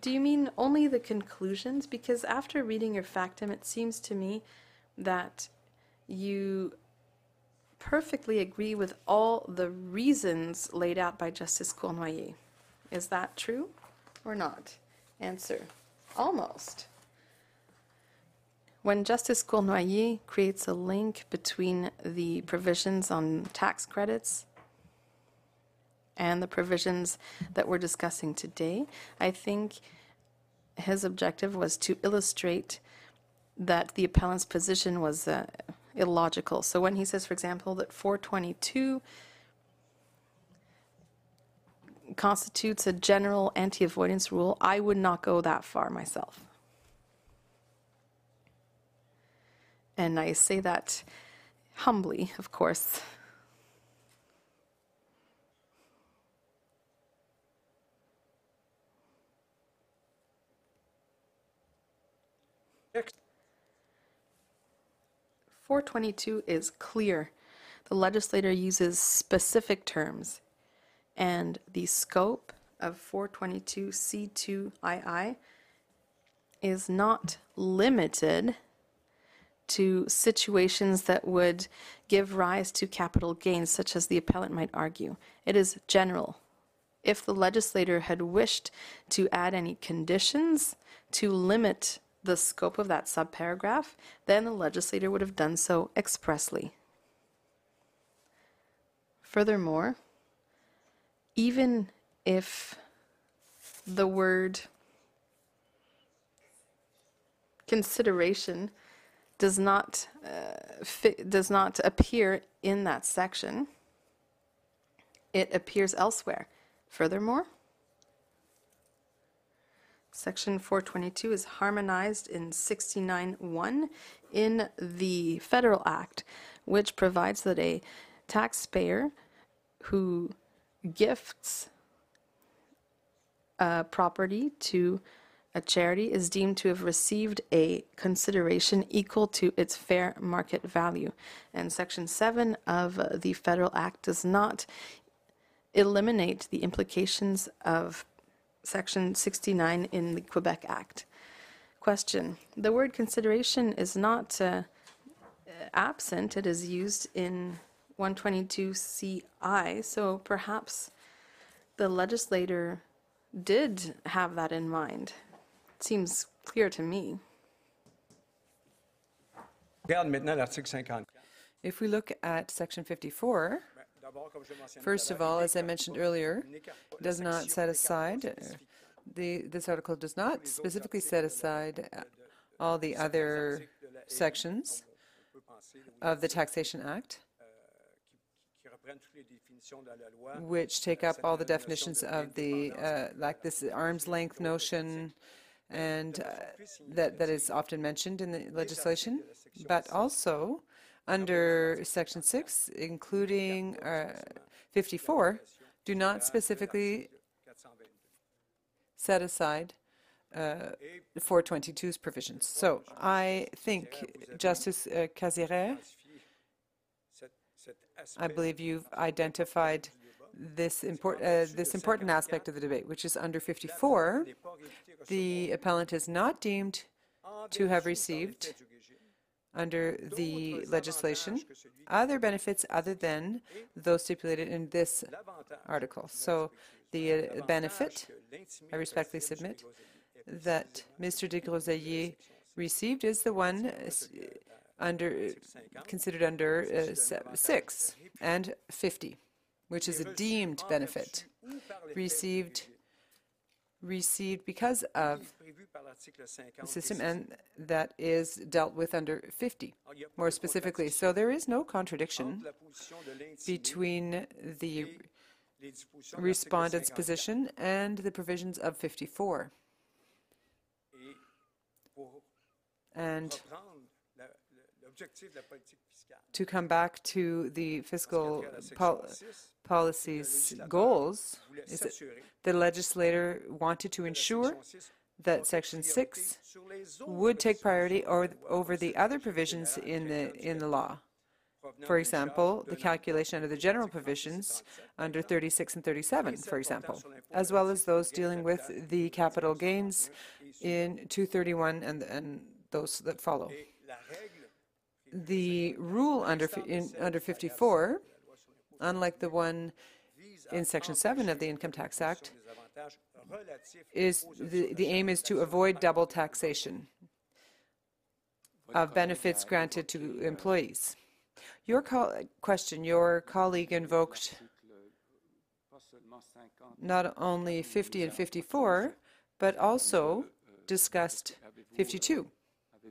Do you mean only the conclusions? Because after reading your factum, it seems to me that you perfectly agree with all the reasons laid out by Justice Cournoyer. Is that true or not? Answer Almost. When Justice Cournoyer creates a link between the provisions on tax credits and the provisions that we're discussing today. I think his objective was to illustrate that the appellant's position was uh, illogical. So when he says, for example, that 422 constitutes a general anti avoidance rule, I would not go that far myself. And I say that humbly, of course. Next. 422 is clear. The legislator uses specific terms and the scope of 422C2II is not limited to situations that would give rise to capital gains, such as the appellant might argue. It is general. If the legislator had wished to add any conditions to limit the scope of that subparagraph, then the legislator would have done so expressly. Furthermore, even if the word consideration does not uh, fit, does not appear in that section, it appears elsewhere. Furthermore, Section 422 is harmonized in 69.1 in the Federal Act, which provides that a taxpayer who gifts a property to a charity is deemed to have received a consideration equal to its fair market value. And Section 7 of uh, the Federal Act does not eliminate the implications of Section 69 in the Quebec Act. Question. The word consideration is not uh, absent, it is used in 122CI, so perhaps the legislator did have that in mind. It Seems clear to me. Regarde maintenant l'article 54. If we look at section 54, D'abord, comme je l'ai mentionné first of all, as I mentioned earlier, il n'écarte pas la does not set aside, the, this article does not specifically set aside uh, all the other sections On peut penser oui, of the Taxation Act, qui reprennent toutes les définitions dans la loi. Which take euh, up all the definitions of the, uh, like this arm's length notion, and uh, that, that is often mentioned in the legislation, but also under Section 6, including uh, 54, do not specifically set aside uh, 422's provisions. So I think Justice uh, Kasirer, Identifier cet- cet I believe you've identified this import, uh, this important aspect of the debate, which is under 54, n'est pas réputé the appellant is not deemed to have received under the legislation other benefits other than those stipulated in this article. So the uh, benefit, I respectfully submit, Groseilliers that Mr. de Groseillier received is the one uh, under, considered under uh, 6 and 50, which is a deemed benefit ou par l'effet du received received because of prévu par l'article 50 the system and that is dealt with under 50 Alors, il y a pas more specifically. So there is no contradiction entre la position de l'intimé between the et les dispositions de l'article respondent's position and the provisions of 54. And reprendre la- le- l'objectif de la politique fiscale, to come back to the fiscal pol- policy's goals, is s'assurer the legislator wanted to ensure that Section 6 sur les autres would take priority or, de la loi over the other provisions in the, in the law. For example, the calculation under the general provisions 36 et 37, under 36 and 37, for example, as well as those dealing with the capital gains in 231 and, and those that follow. The rule under, in, under 54, unlike the one in Section 7 of the Income Tax Act, is, the, the aim is to avoid double taxation of benefits granted to employees. Your question, your colleague invoked pas seulement 50, not only 50 and 54, but also discussed 52.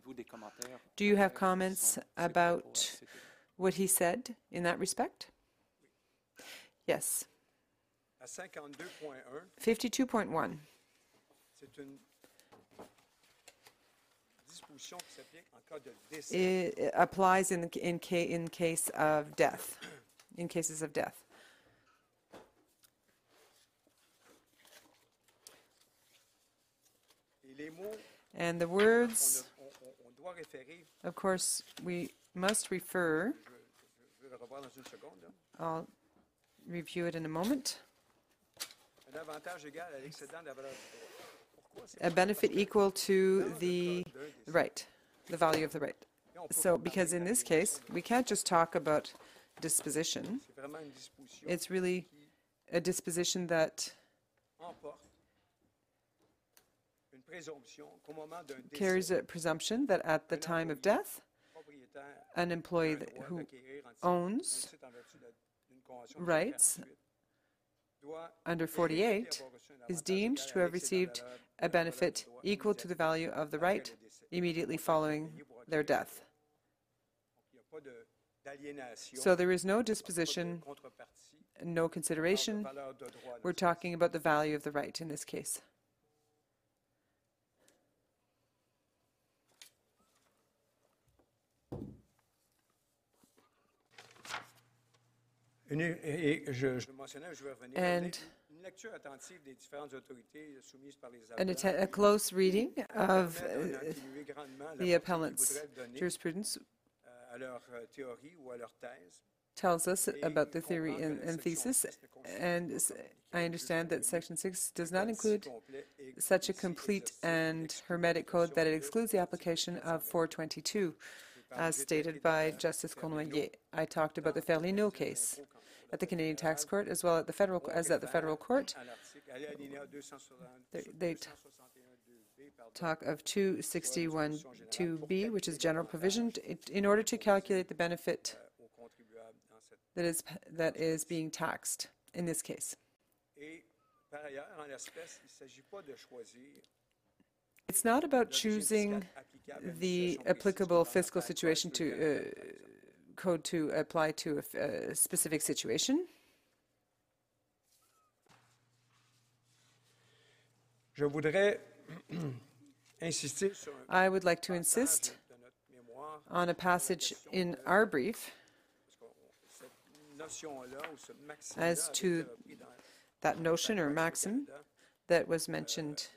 Avez-vous des commentaires Do you have euh, comments about what he said in that respect? Yes. 52.1, 52.1 c'est une disposition qui s'applique en cas de décès. i- applies in, in, ca- in case of death, in cases of death. Et les mots, And the on, words Of course, we must refer, I'll review it in a moment, a benefit equal to the right, the value of the right. So, because in this case, we can't just talk about disposition. It's really a disposition that emporte une présomption qu'au moment d'un carries a presumption that at the time of death, an employee un that- droit who d'acquérir en titre- owns un titre en vertu de- d'une convention de rights under 48 avoir reçu un is deemed to have received a de la valeur benefit equal to the value of the right immediately following their death. Il n'y a pas de- d'aliénation, So there is no disposition, no consideration. valeur de droit, We're talking about the value of the right in this case. Une- et et je, je mentionnais, je vais revenir, And- une, une lecture attentive des différentes autorités soumises par les An atten- a close reading of uh, the la appellant's qu'ils voudraient donner jurisprudence euh, euh, théorie ou à leur thèse. tells us about the theory and, and thesis, 6 ne constitue and pas s- comme I understand that Section 6 does not include such a complete and hermetic code that it excludes the application of 422, as stated by Justice Cournoyer. I talked about the Ferlino case at the Canadian Tax Court as well at the federal, as at the federal court. à l'article- à l'alinéa 260 They- they t- 261.2b, pardon, Talk of 261.2b, which is general provision, in order to calculate the benefit that is, that is being taxed in this case. It's not about choosing the applicable fiscal situation to, uh. Code to apply to a a specific situation. Je voudrais insister sur I would like to insist de notre mémoire, on a passage in our brief parce que cette notion-là ou ce maxime As to that notion or maxim that was mentioned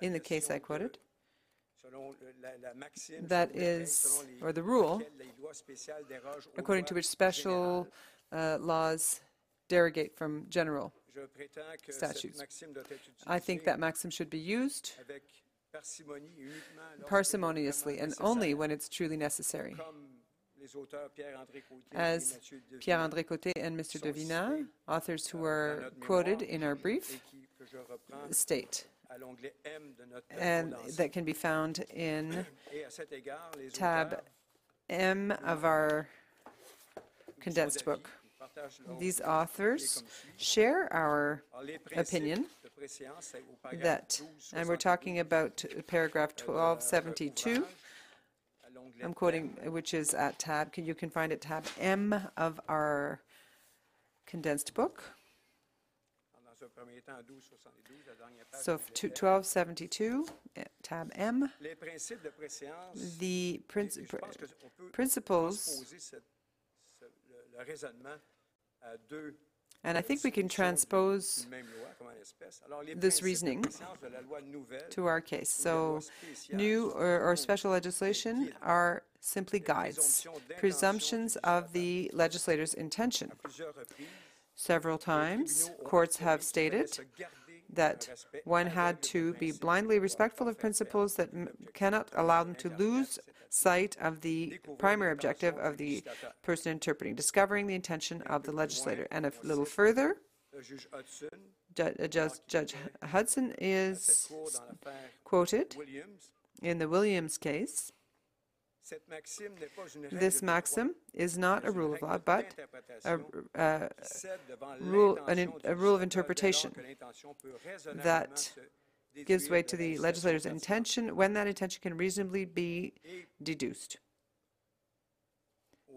in the case I quoted. That is, or the rule, according to which special uh, laws derogate from general. statutes. I think that maxim should be used parsimoniously and only when it's truly necessary. As Pierre-André Côté and Mr. Devinat, authors who are quoted in our brief, state, and that can be found in tab M of our condensed book. These authors share our opinion that, and we're talking about paragraph 1272, I'm quoting, which is at tab, you can find it tab M of our condensed book. So f- to 1272, eh, tab M, the princi- pr- principles, and I think we can transpose this reasoning to our case. So new or, or special legislation are simply guides, presumptions of the legislator's intention. Several times, courts have stated that one had to be blindly respectful of principles that cannot allow them to lose sight of the primary objective of the person interpreting, discovering the intention of the legislator. And a little further, uh, Judge, Judge Hudson is quoted in the Williams case. This maxim is not a rule of law, but a, uh, a rule, an a rule of interpretation that gives way to the legislator's intention when that intention can reasonably be deduced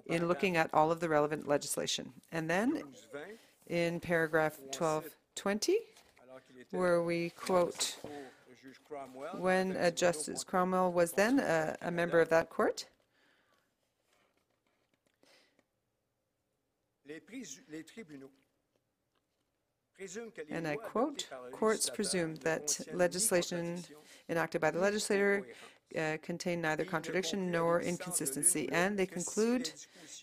in looking at all of the relevant legislation. And then in paragraph 1220, where we quote when uh, Justice Cromwell was then a, a member of that court, and I quote, courts presume that legislation enacted by the legislator uh, contain neither contradiction nor inconsistency, and they conclude,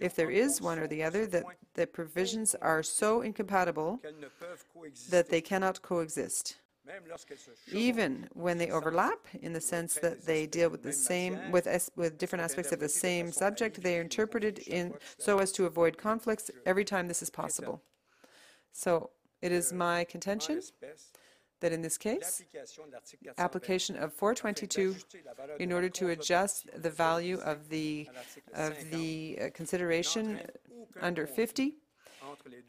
if there is one or the other, that the provisions are so incompatible qu'elles ne peuvent coexister, that they cannot coexist. Même lorsqu'elles se chevauchent. even when they overlap in the sense that they deal with the same with with different aspects of the same subject they are interpreted in so as to avoid conflicts every time this is possible. So it is my contention that in this case l'application de l'article 420 application of 422 d'ajuster la valeur de in order to adjust the value of the of the uh, consideration under 50 entre les deux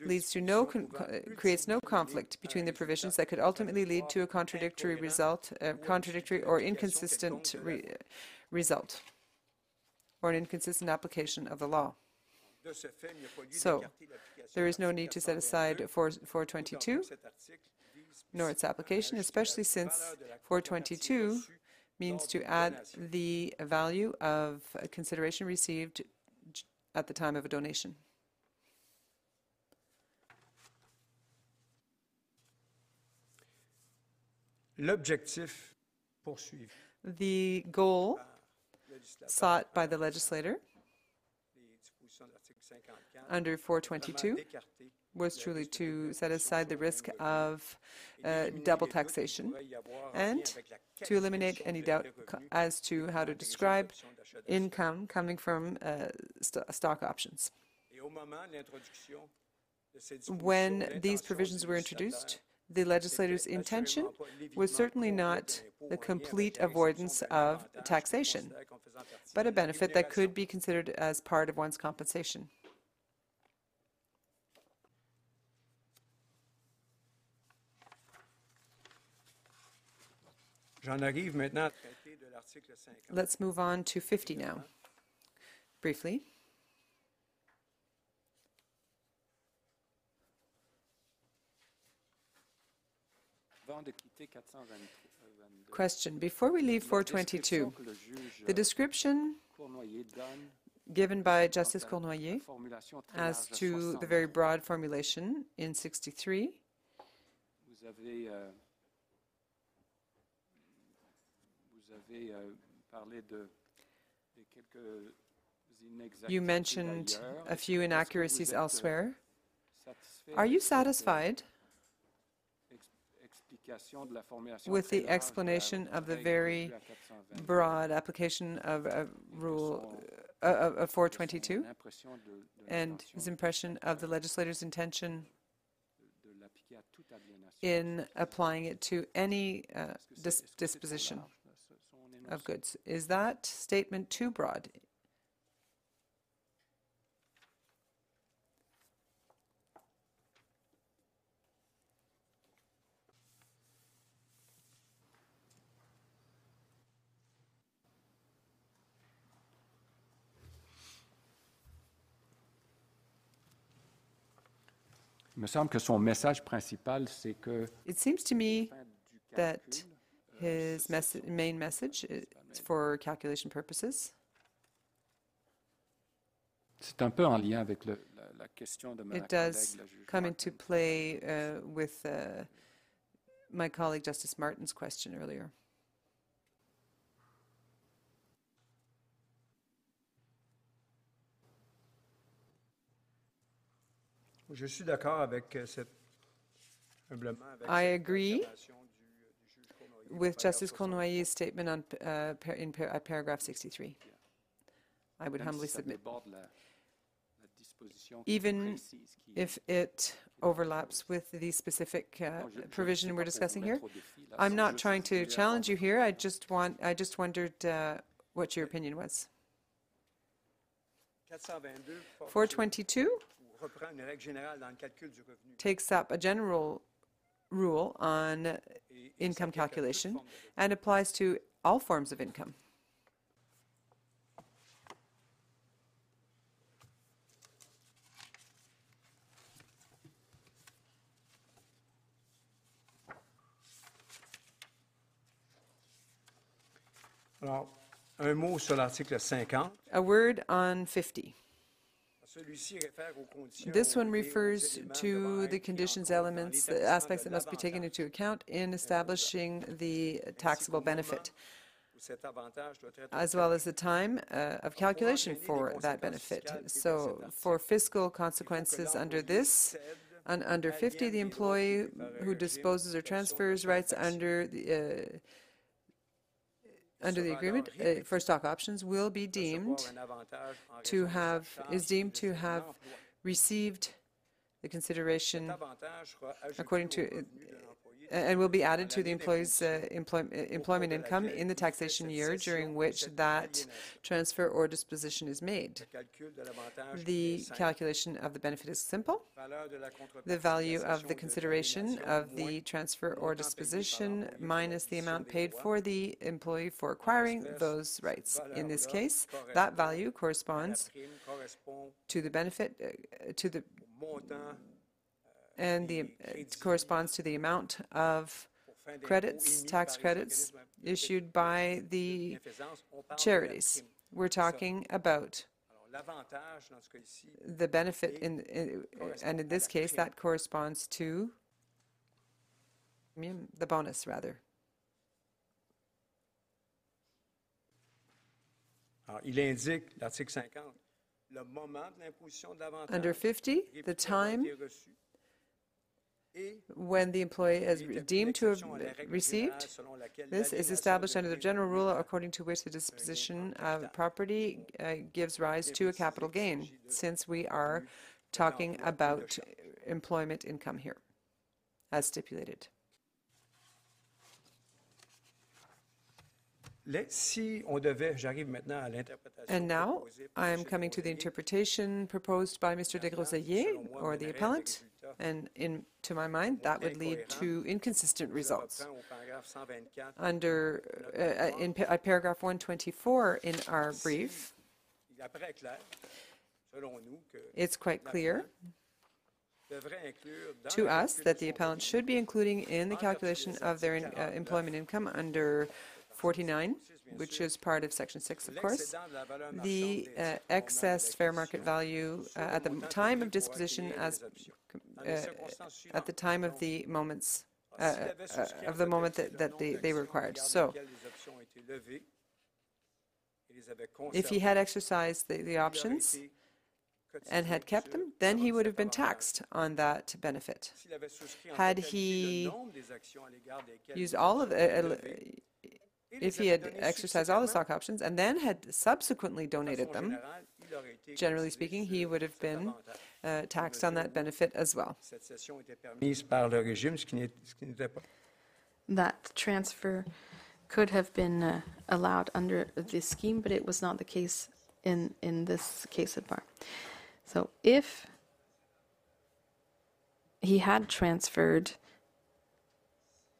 leads to no con- uh, creates no conflict between the provisions that could ultimately lead to a contradictory result, uh, a contradictory or inconsistent quelconque de la re- result, or an inconsistent application of the law. De ce fait, il n'y a pas lieu So, There is no need to set aside 4- 422, que cet article vise nor its application, especially since valeur de la 422 means to add the value of a consideration received at the time of a donation. L'objectif poursuivi The goal sought by the legislator des dispositions de l'article 54 under 422 was truly to set aside the risk of uh, double les doutes qu'il taxation pourrait y avoir en and lien avec la to eliminate any doubt des co- revenus as to how to describe options d'achat d'actions. income coming from uh, st- stock options. Et au moment de l'introduction de ces dispositions, When these provisions were introduced, the legislator's intention assurément pas l'évitement was certainly not the en lien avec complete avoidance of taxation, considère comme faisant partie but a benefit that could be considered as part of one's compensation. J'en arrive maintenant à traiter de l'article 50. Let's move on to 50 now. Briefly, Avant de quitter 422, question. Before we leave 422, que le juge the description given by Justice Cournoyer as to the very broad formulation in 63, Vous avez, euh, euh, parlé de, de quelques inexactitudes you mentioned a few que- est-ce que vous inaccuracies euh, elsewhere. Are you euh, satisfied ex- explication de la formulation with the large de la explanation of the very prévue à 422? broad application of rule uh, of of 422 Son impression de- de and his impression of the legislator's intention de l'appliquer à toute aliénation. in applying it to any uh, Est-ce que c'est- dis- est-ce que c'est trop disposition large, là, ce- son of goods. Is that statement too broad? Me semble que son message principal, c'est que It seems to me that euh, his mes- main message is for calculation purposes. c'est un peu en lien avec le- la, la question de ma It collègue, does la juge come into Martin. play uh, with uh, my colleague Justice Martin's question earlier. I cette agree observation du, euh, Cournoyer en With Justice 63. Cournoyer's statement on, uh, par- in par- at paragraph 63. I would humbly submit. déborde la- la disposition qui est Even précise, qui est- If it overlaps with the specific uh, Bon, je- je ne provision we're pas pour vous discussing here, mettre au défi, là, I'm not trying to challenge you here. I just want, I just wondered uh, what your opinion was. 422 porte sur- 422 ou reprend une règle générale dans le calcul du revenu. takes up a general rule on income s'applique à toute calculation forme de revenu. and applies to all forms of income. Alors, un mot sur l'article 50. A word on 50. This one refers to the conditions, elements, the aspects that must be taken into account in establishing the taxable benefit. cet avantage doit être as well as the time uh, of calculation for that benefit. So for fiscal consequences under this, and under 50, the employee who disposes or transfers rights under the, uh, under the agreement uh, for stock options will be deemed recevoir un avantage en to raison de sa have, is deemed to have received the consideration Cet avantage sera ajouté according to, revenu de l'employé and will be added to the employee's uh, employ- uh, employment income in the taxation year during which that transfer or disposition is made. Le calcul de l'avantage The calculation of the benefit is simple. Valeur de la contrepartie The value of the consideration of the transfer or montant payé par disposition minus the amount paid for the employee for acquiring those rights. In this case, that value corresponds to the benefit, uh, to the, and the, uh, corresponds to the amount of pour fin d'impôt credits, tax credits issued by the bienfaisance. On parle de la charities. We're talking about Alors, l'avantage dans ce cas ici, the benefit in, in- and in this case, that corresponds to the bonus, rather. alors, il indique, l'article 50, le moment de l'imposition de l'avantage. Under 50, the time été reçu, et when the employee is deemed to have l'exception à la règle received. générale selon laquelle This is established under the general rule according to which the disposition of property uh, gives rise to a capital gain, since we are talking about employment income here, as stipulated. Les- Si on devait, j'arrive maintenant à l'interprétation. And now, I am coming to the interpretation proposed by Mr. de Groseillers, or the mènerait à des appellant, and in, to my mind, that would lead to inconsistent results. reprends au paragraphe 124. Under, uh, uh, in at paragraph 124 in our brief, Il apparaît clair, selon nous, que it's quite clear devrait inclure dans to us that the appellant should be including in the calculation of their in- uh, employment income under 49, which is part of section 6, of course, l'excédent de la valeur marchande the uh, titres au moment de excess fair market value uh, at the time of disposition as les options. Dans uh, at the time of the moments uh, uh, avait souscrit en of the moment that, that they, they d'actions were à required. So desquelles les options ont été levées et les avait if he had exercised the, the options and had kept them, then he would have been taxed on that benefit. S'il avait souscrit en Had he le nombre des actions à l'égard desquelles Used all of, uh, ont été levées et les if he had exercised all the stock options and then had subsequently donated them, générale, il aurait été generally speaking, he would have been. Uh, taxed on that benefit as well. Cette cession était permise par le régime, ce qui n'est- ce qui n'était pas. That transfer could have been uh, allowed under this scheme, but it was not the case in, in this case at bar. So if he had transferred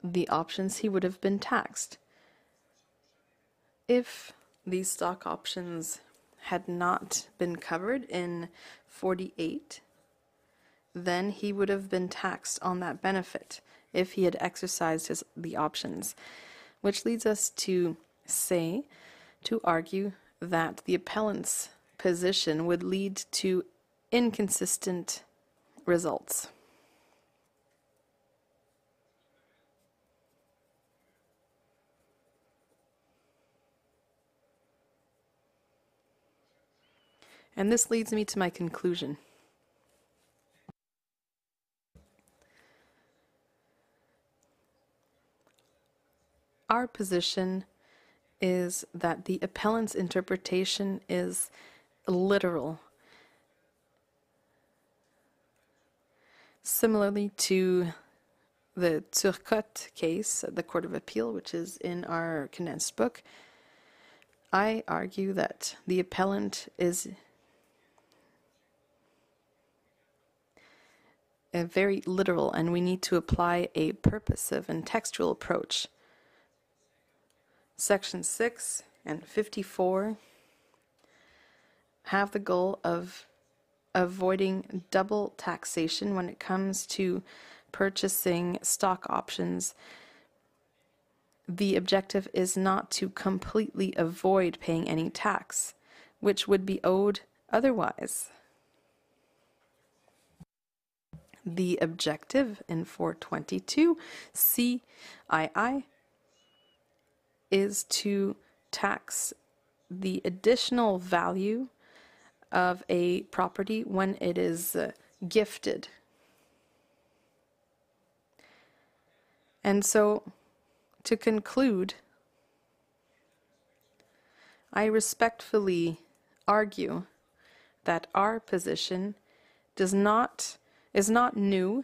the options, he would have been taxed. If these stock options had not been covered in 48, then he would have been taxed on that benefit if he had exercised his, the options. Which leads us to say, to argue that the appellant's position would lead to inconsistent results. And this leads me to my conclusion. Our position is that the appellant's interpretation is literal. Similarly to the Turcotte case at the Court of Appeal, which is in our condensed book, I argue that the appellant is very literal and we need to apply a purposive and textual approach. Section 6 and 54 have the goal of avoiding double taxation when it comes to purchasing stock options. The objective is not to completely avoid paying any tax, which would be owed otherwise. The objective in 422 CII is to tax the additional value of a property when it is uh, gifted. And so, to conclude, I respectfully argue that our position does not is not new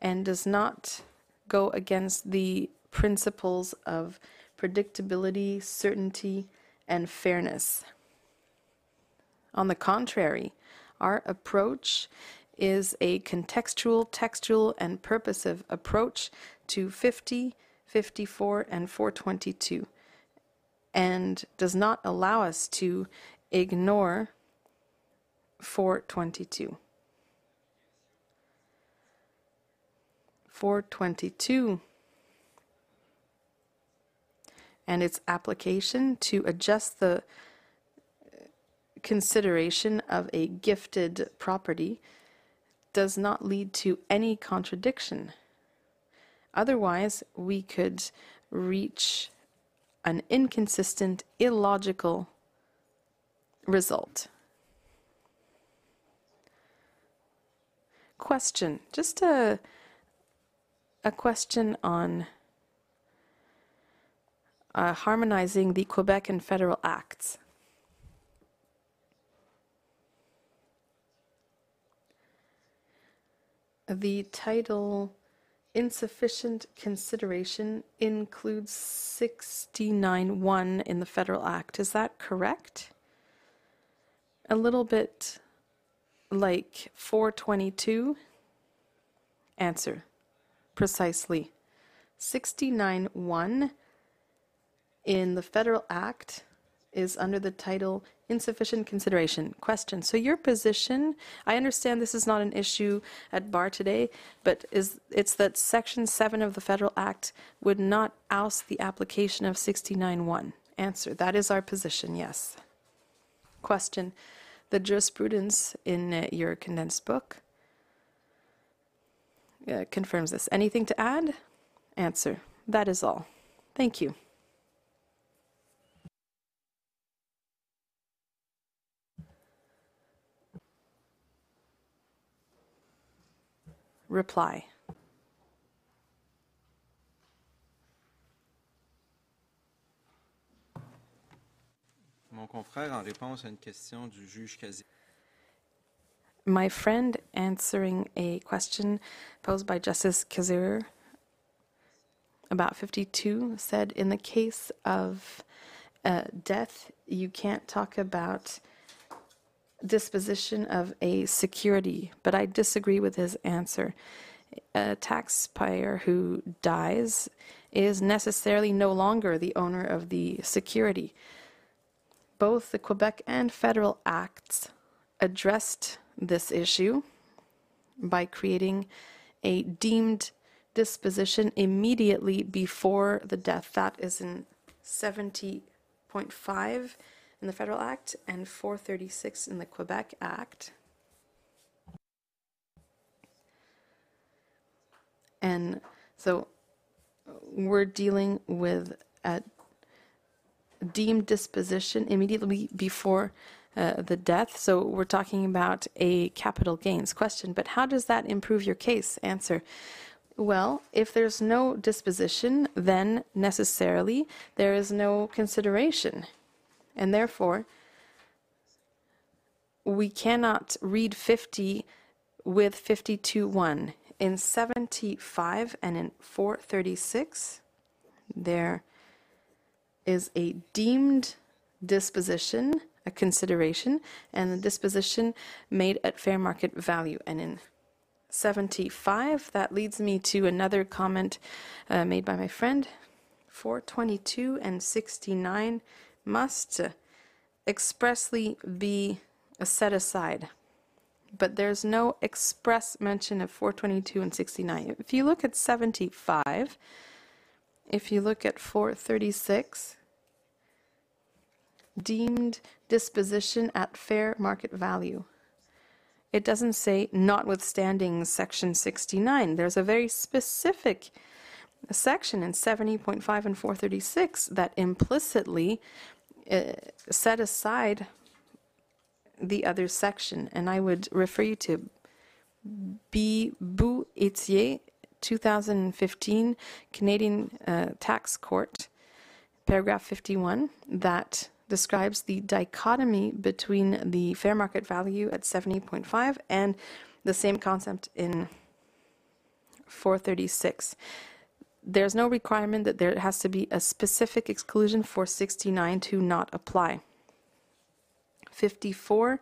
and does not go against the principles of predictability, certainty, and fairness. On the contrary, our approach is a contextual, textual, and purposive approach to 50, 54, and 422, and does not allow us to ignore 422. 422 and its application to adjust the consideration of a gifted property does not lead to any contradiction. Otherwise, we could reach an inconsistent, illogical result. Question just a, a question on uh, harmonizing the Quebec and federal acts. The title insufficient consideration includes 69.1 in the federal act. Is that correct? A little bit like 422? Answer. Precisely. 69.1 in the federal act is under the title insufficient consideration. Question. So your position, I understand this is not an issue at bar today, but is it's that section 7 of the federal act would not oust the application of 69.1. Answer. That is our position, yes. Question. The jurisprudence in uh, your condensed book uh, confirms this. Anything to add? Answer. That is all. Thank you. Reply. Mon confrère, en réponse à une question du juge Kasirer, My friend answering a question posed by Justice Kasirer about 52 said in the case of uh, death, you can't talk about disposition of a security, but I disagree with his answer. A taxpayer who dies is necessarily no longer the owner of the security. Both the Quebec and federal acts addressed this issue by creating a deemed disposition immediately before the death. That is in 70.5 in the Federal Act and 436 in the Quebec Act. And so we're dealing with a deemed disposition immediately before uh, the death. So we're talking about a capital gains question. But how does that improve your case? Answer. Well, if there's no disposition, then necessarily there is no consideration. And therefore, we cannot read 50 with 52 1. In 75 and in 436, there is a deemed disposition, a consideration, and the disposition made at fair market value. And in 75, that leads me to another comment uh, made by my friend. 422 and 69 must expressly be set aside. But there's no express mention of 422 and 69. If you look at 75, if you look at 436, deemed disposition at fair market value. It doesn't say notwithstanding section 69. There's a very specific section in 70.5 and 436 that implicitly uh, set aside the other section. And I would refer you to B. Bou Etier, 2015 Canadian uh, Tax Court, paragraph 51, that describes the dichotomy between the fair market value at 70.5 and the same concept in 436. There's no requirement that there has to be a specific exclusion for 69 to not apply. 54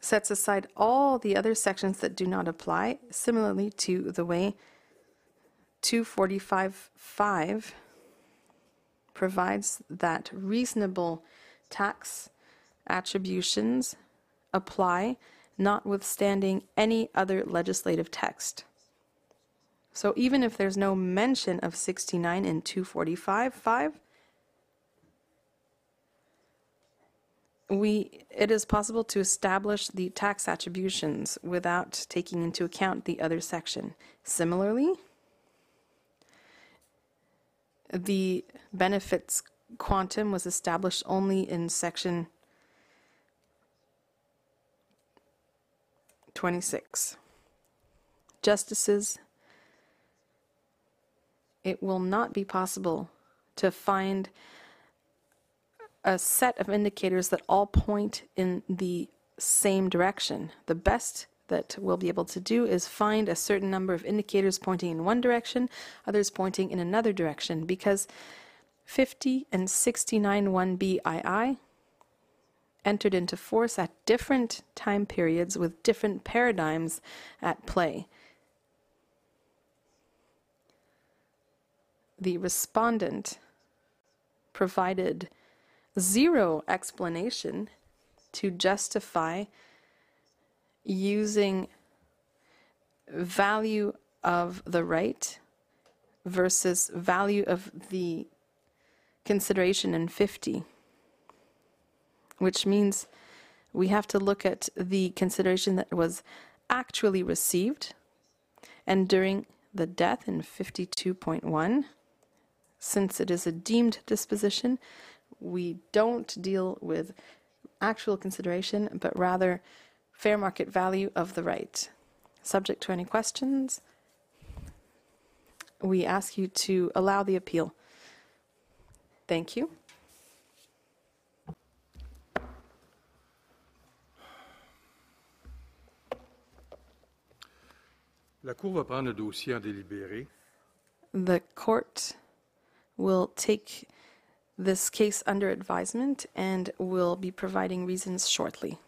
sets aside all the other sections that do not apply, similarly to the way 245.5 provides that reasonable tax attributions apply notwithstanding any other legislative text. So even if there's no mention of 69 in 245.5, we it is possible to establish the tax attributions without taking into account the other section. Similarly, the benefits quantum was established only in section 26. Justices, it will not be possible to find a set of indicators that all point in the same direction. The best that we'll be able to do is find a certain number of indicators pointing in one direction, others pointing in another direction, because 50 and 69 1BII entered into force at different time periods with different paradigms at play. The respondent provided zero explanation to justify using value of the right versus value of the consideration in 50, which means we have to look at the consideration that was actually received and during the death in 52.1 since it is a deemed disposition we don't deal with actual consideration but rather fair market value of the right subject to any questions we ask you to allow the appeal Thank you. La Cour va prendre le dossier en délibéré. The court will take this case under advisement and will be providing reasons shortly.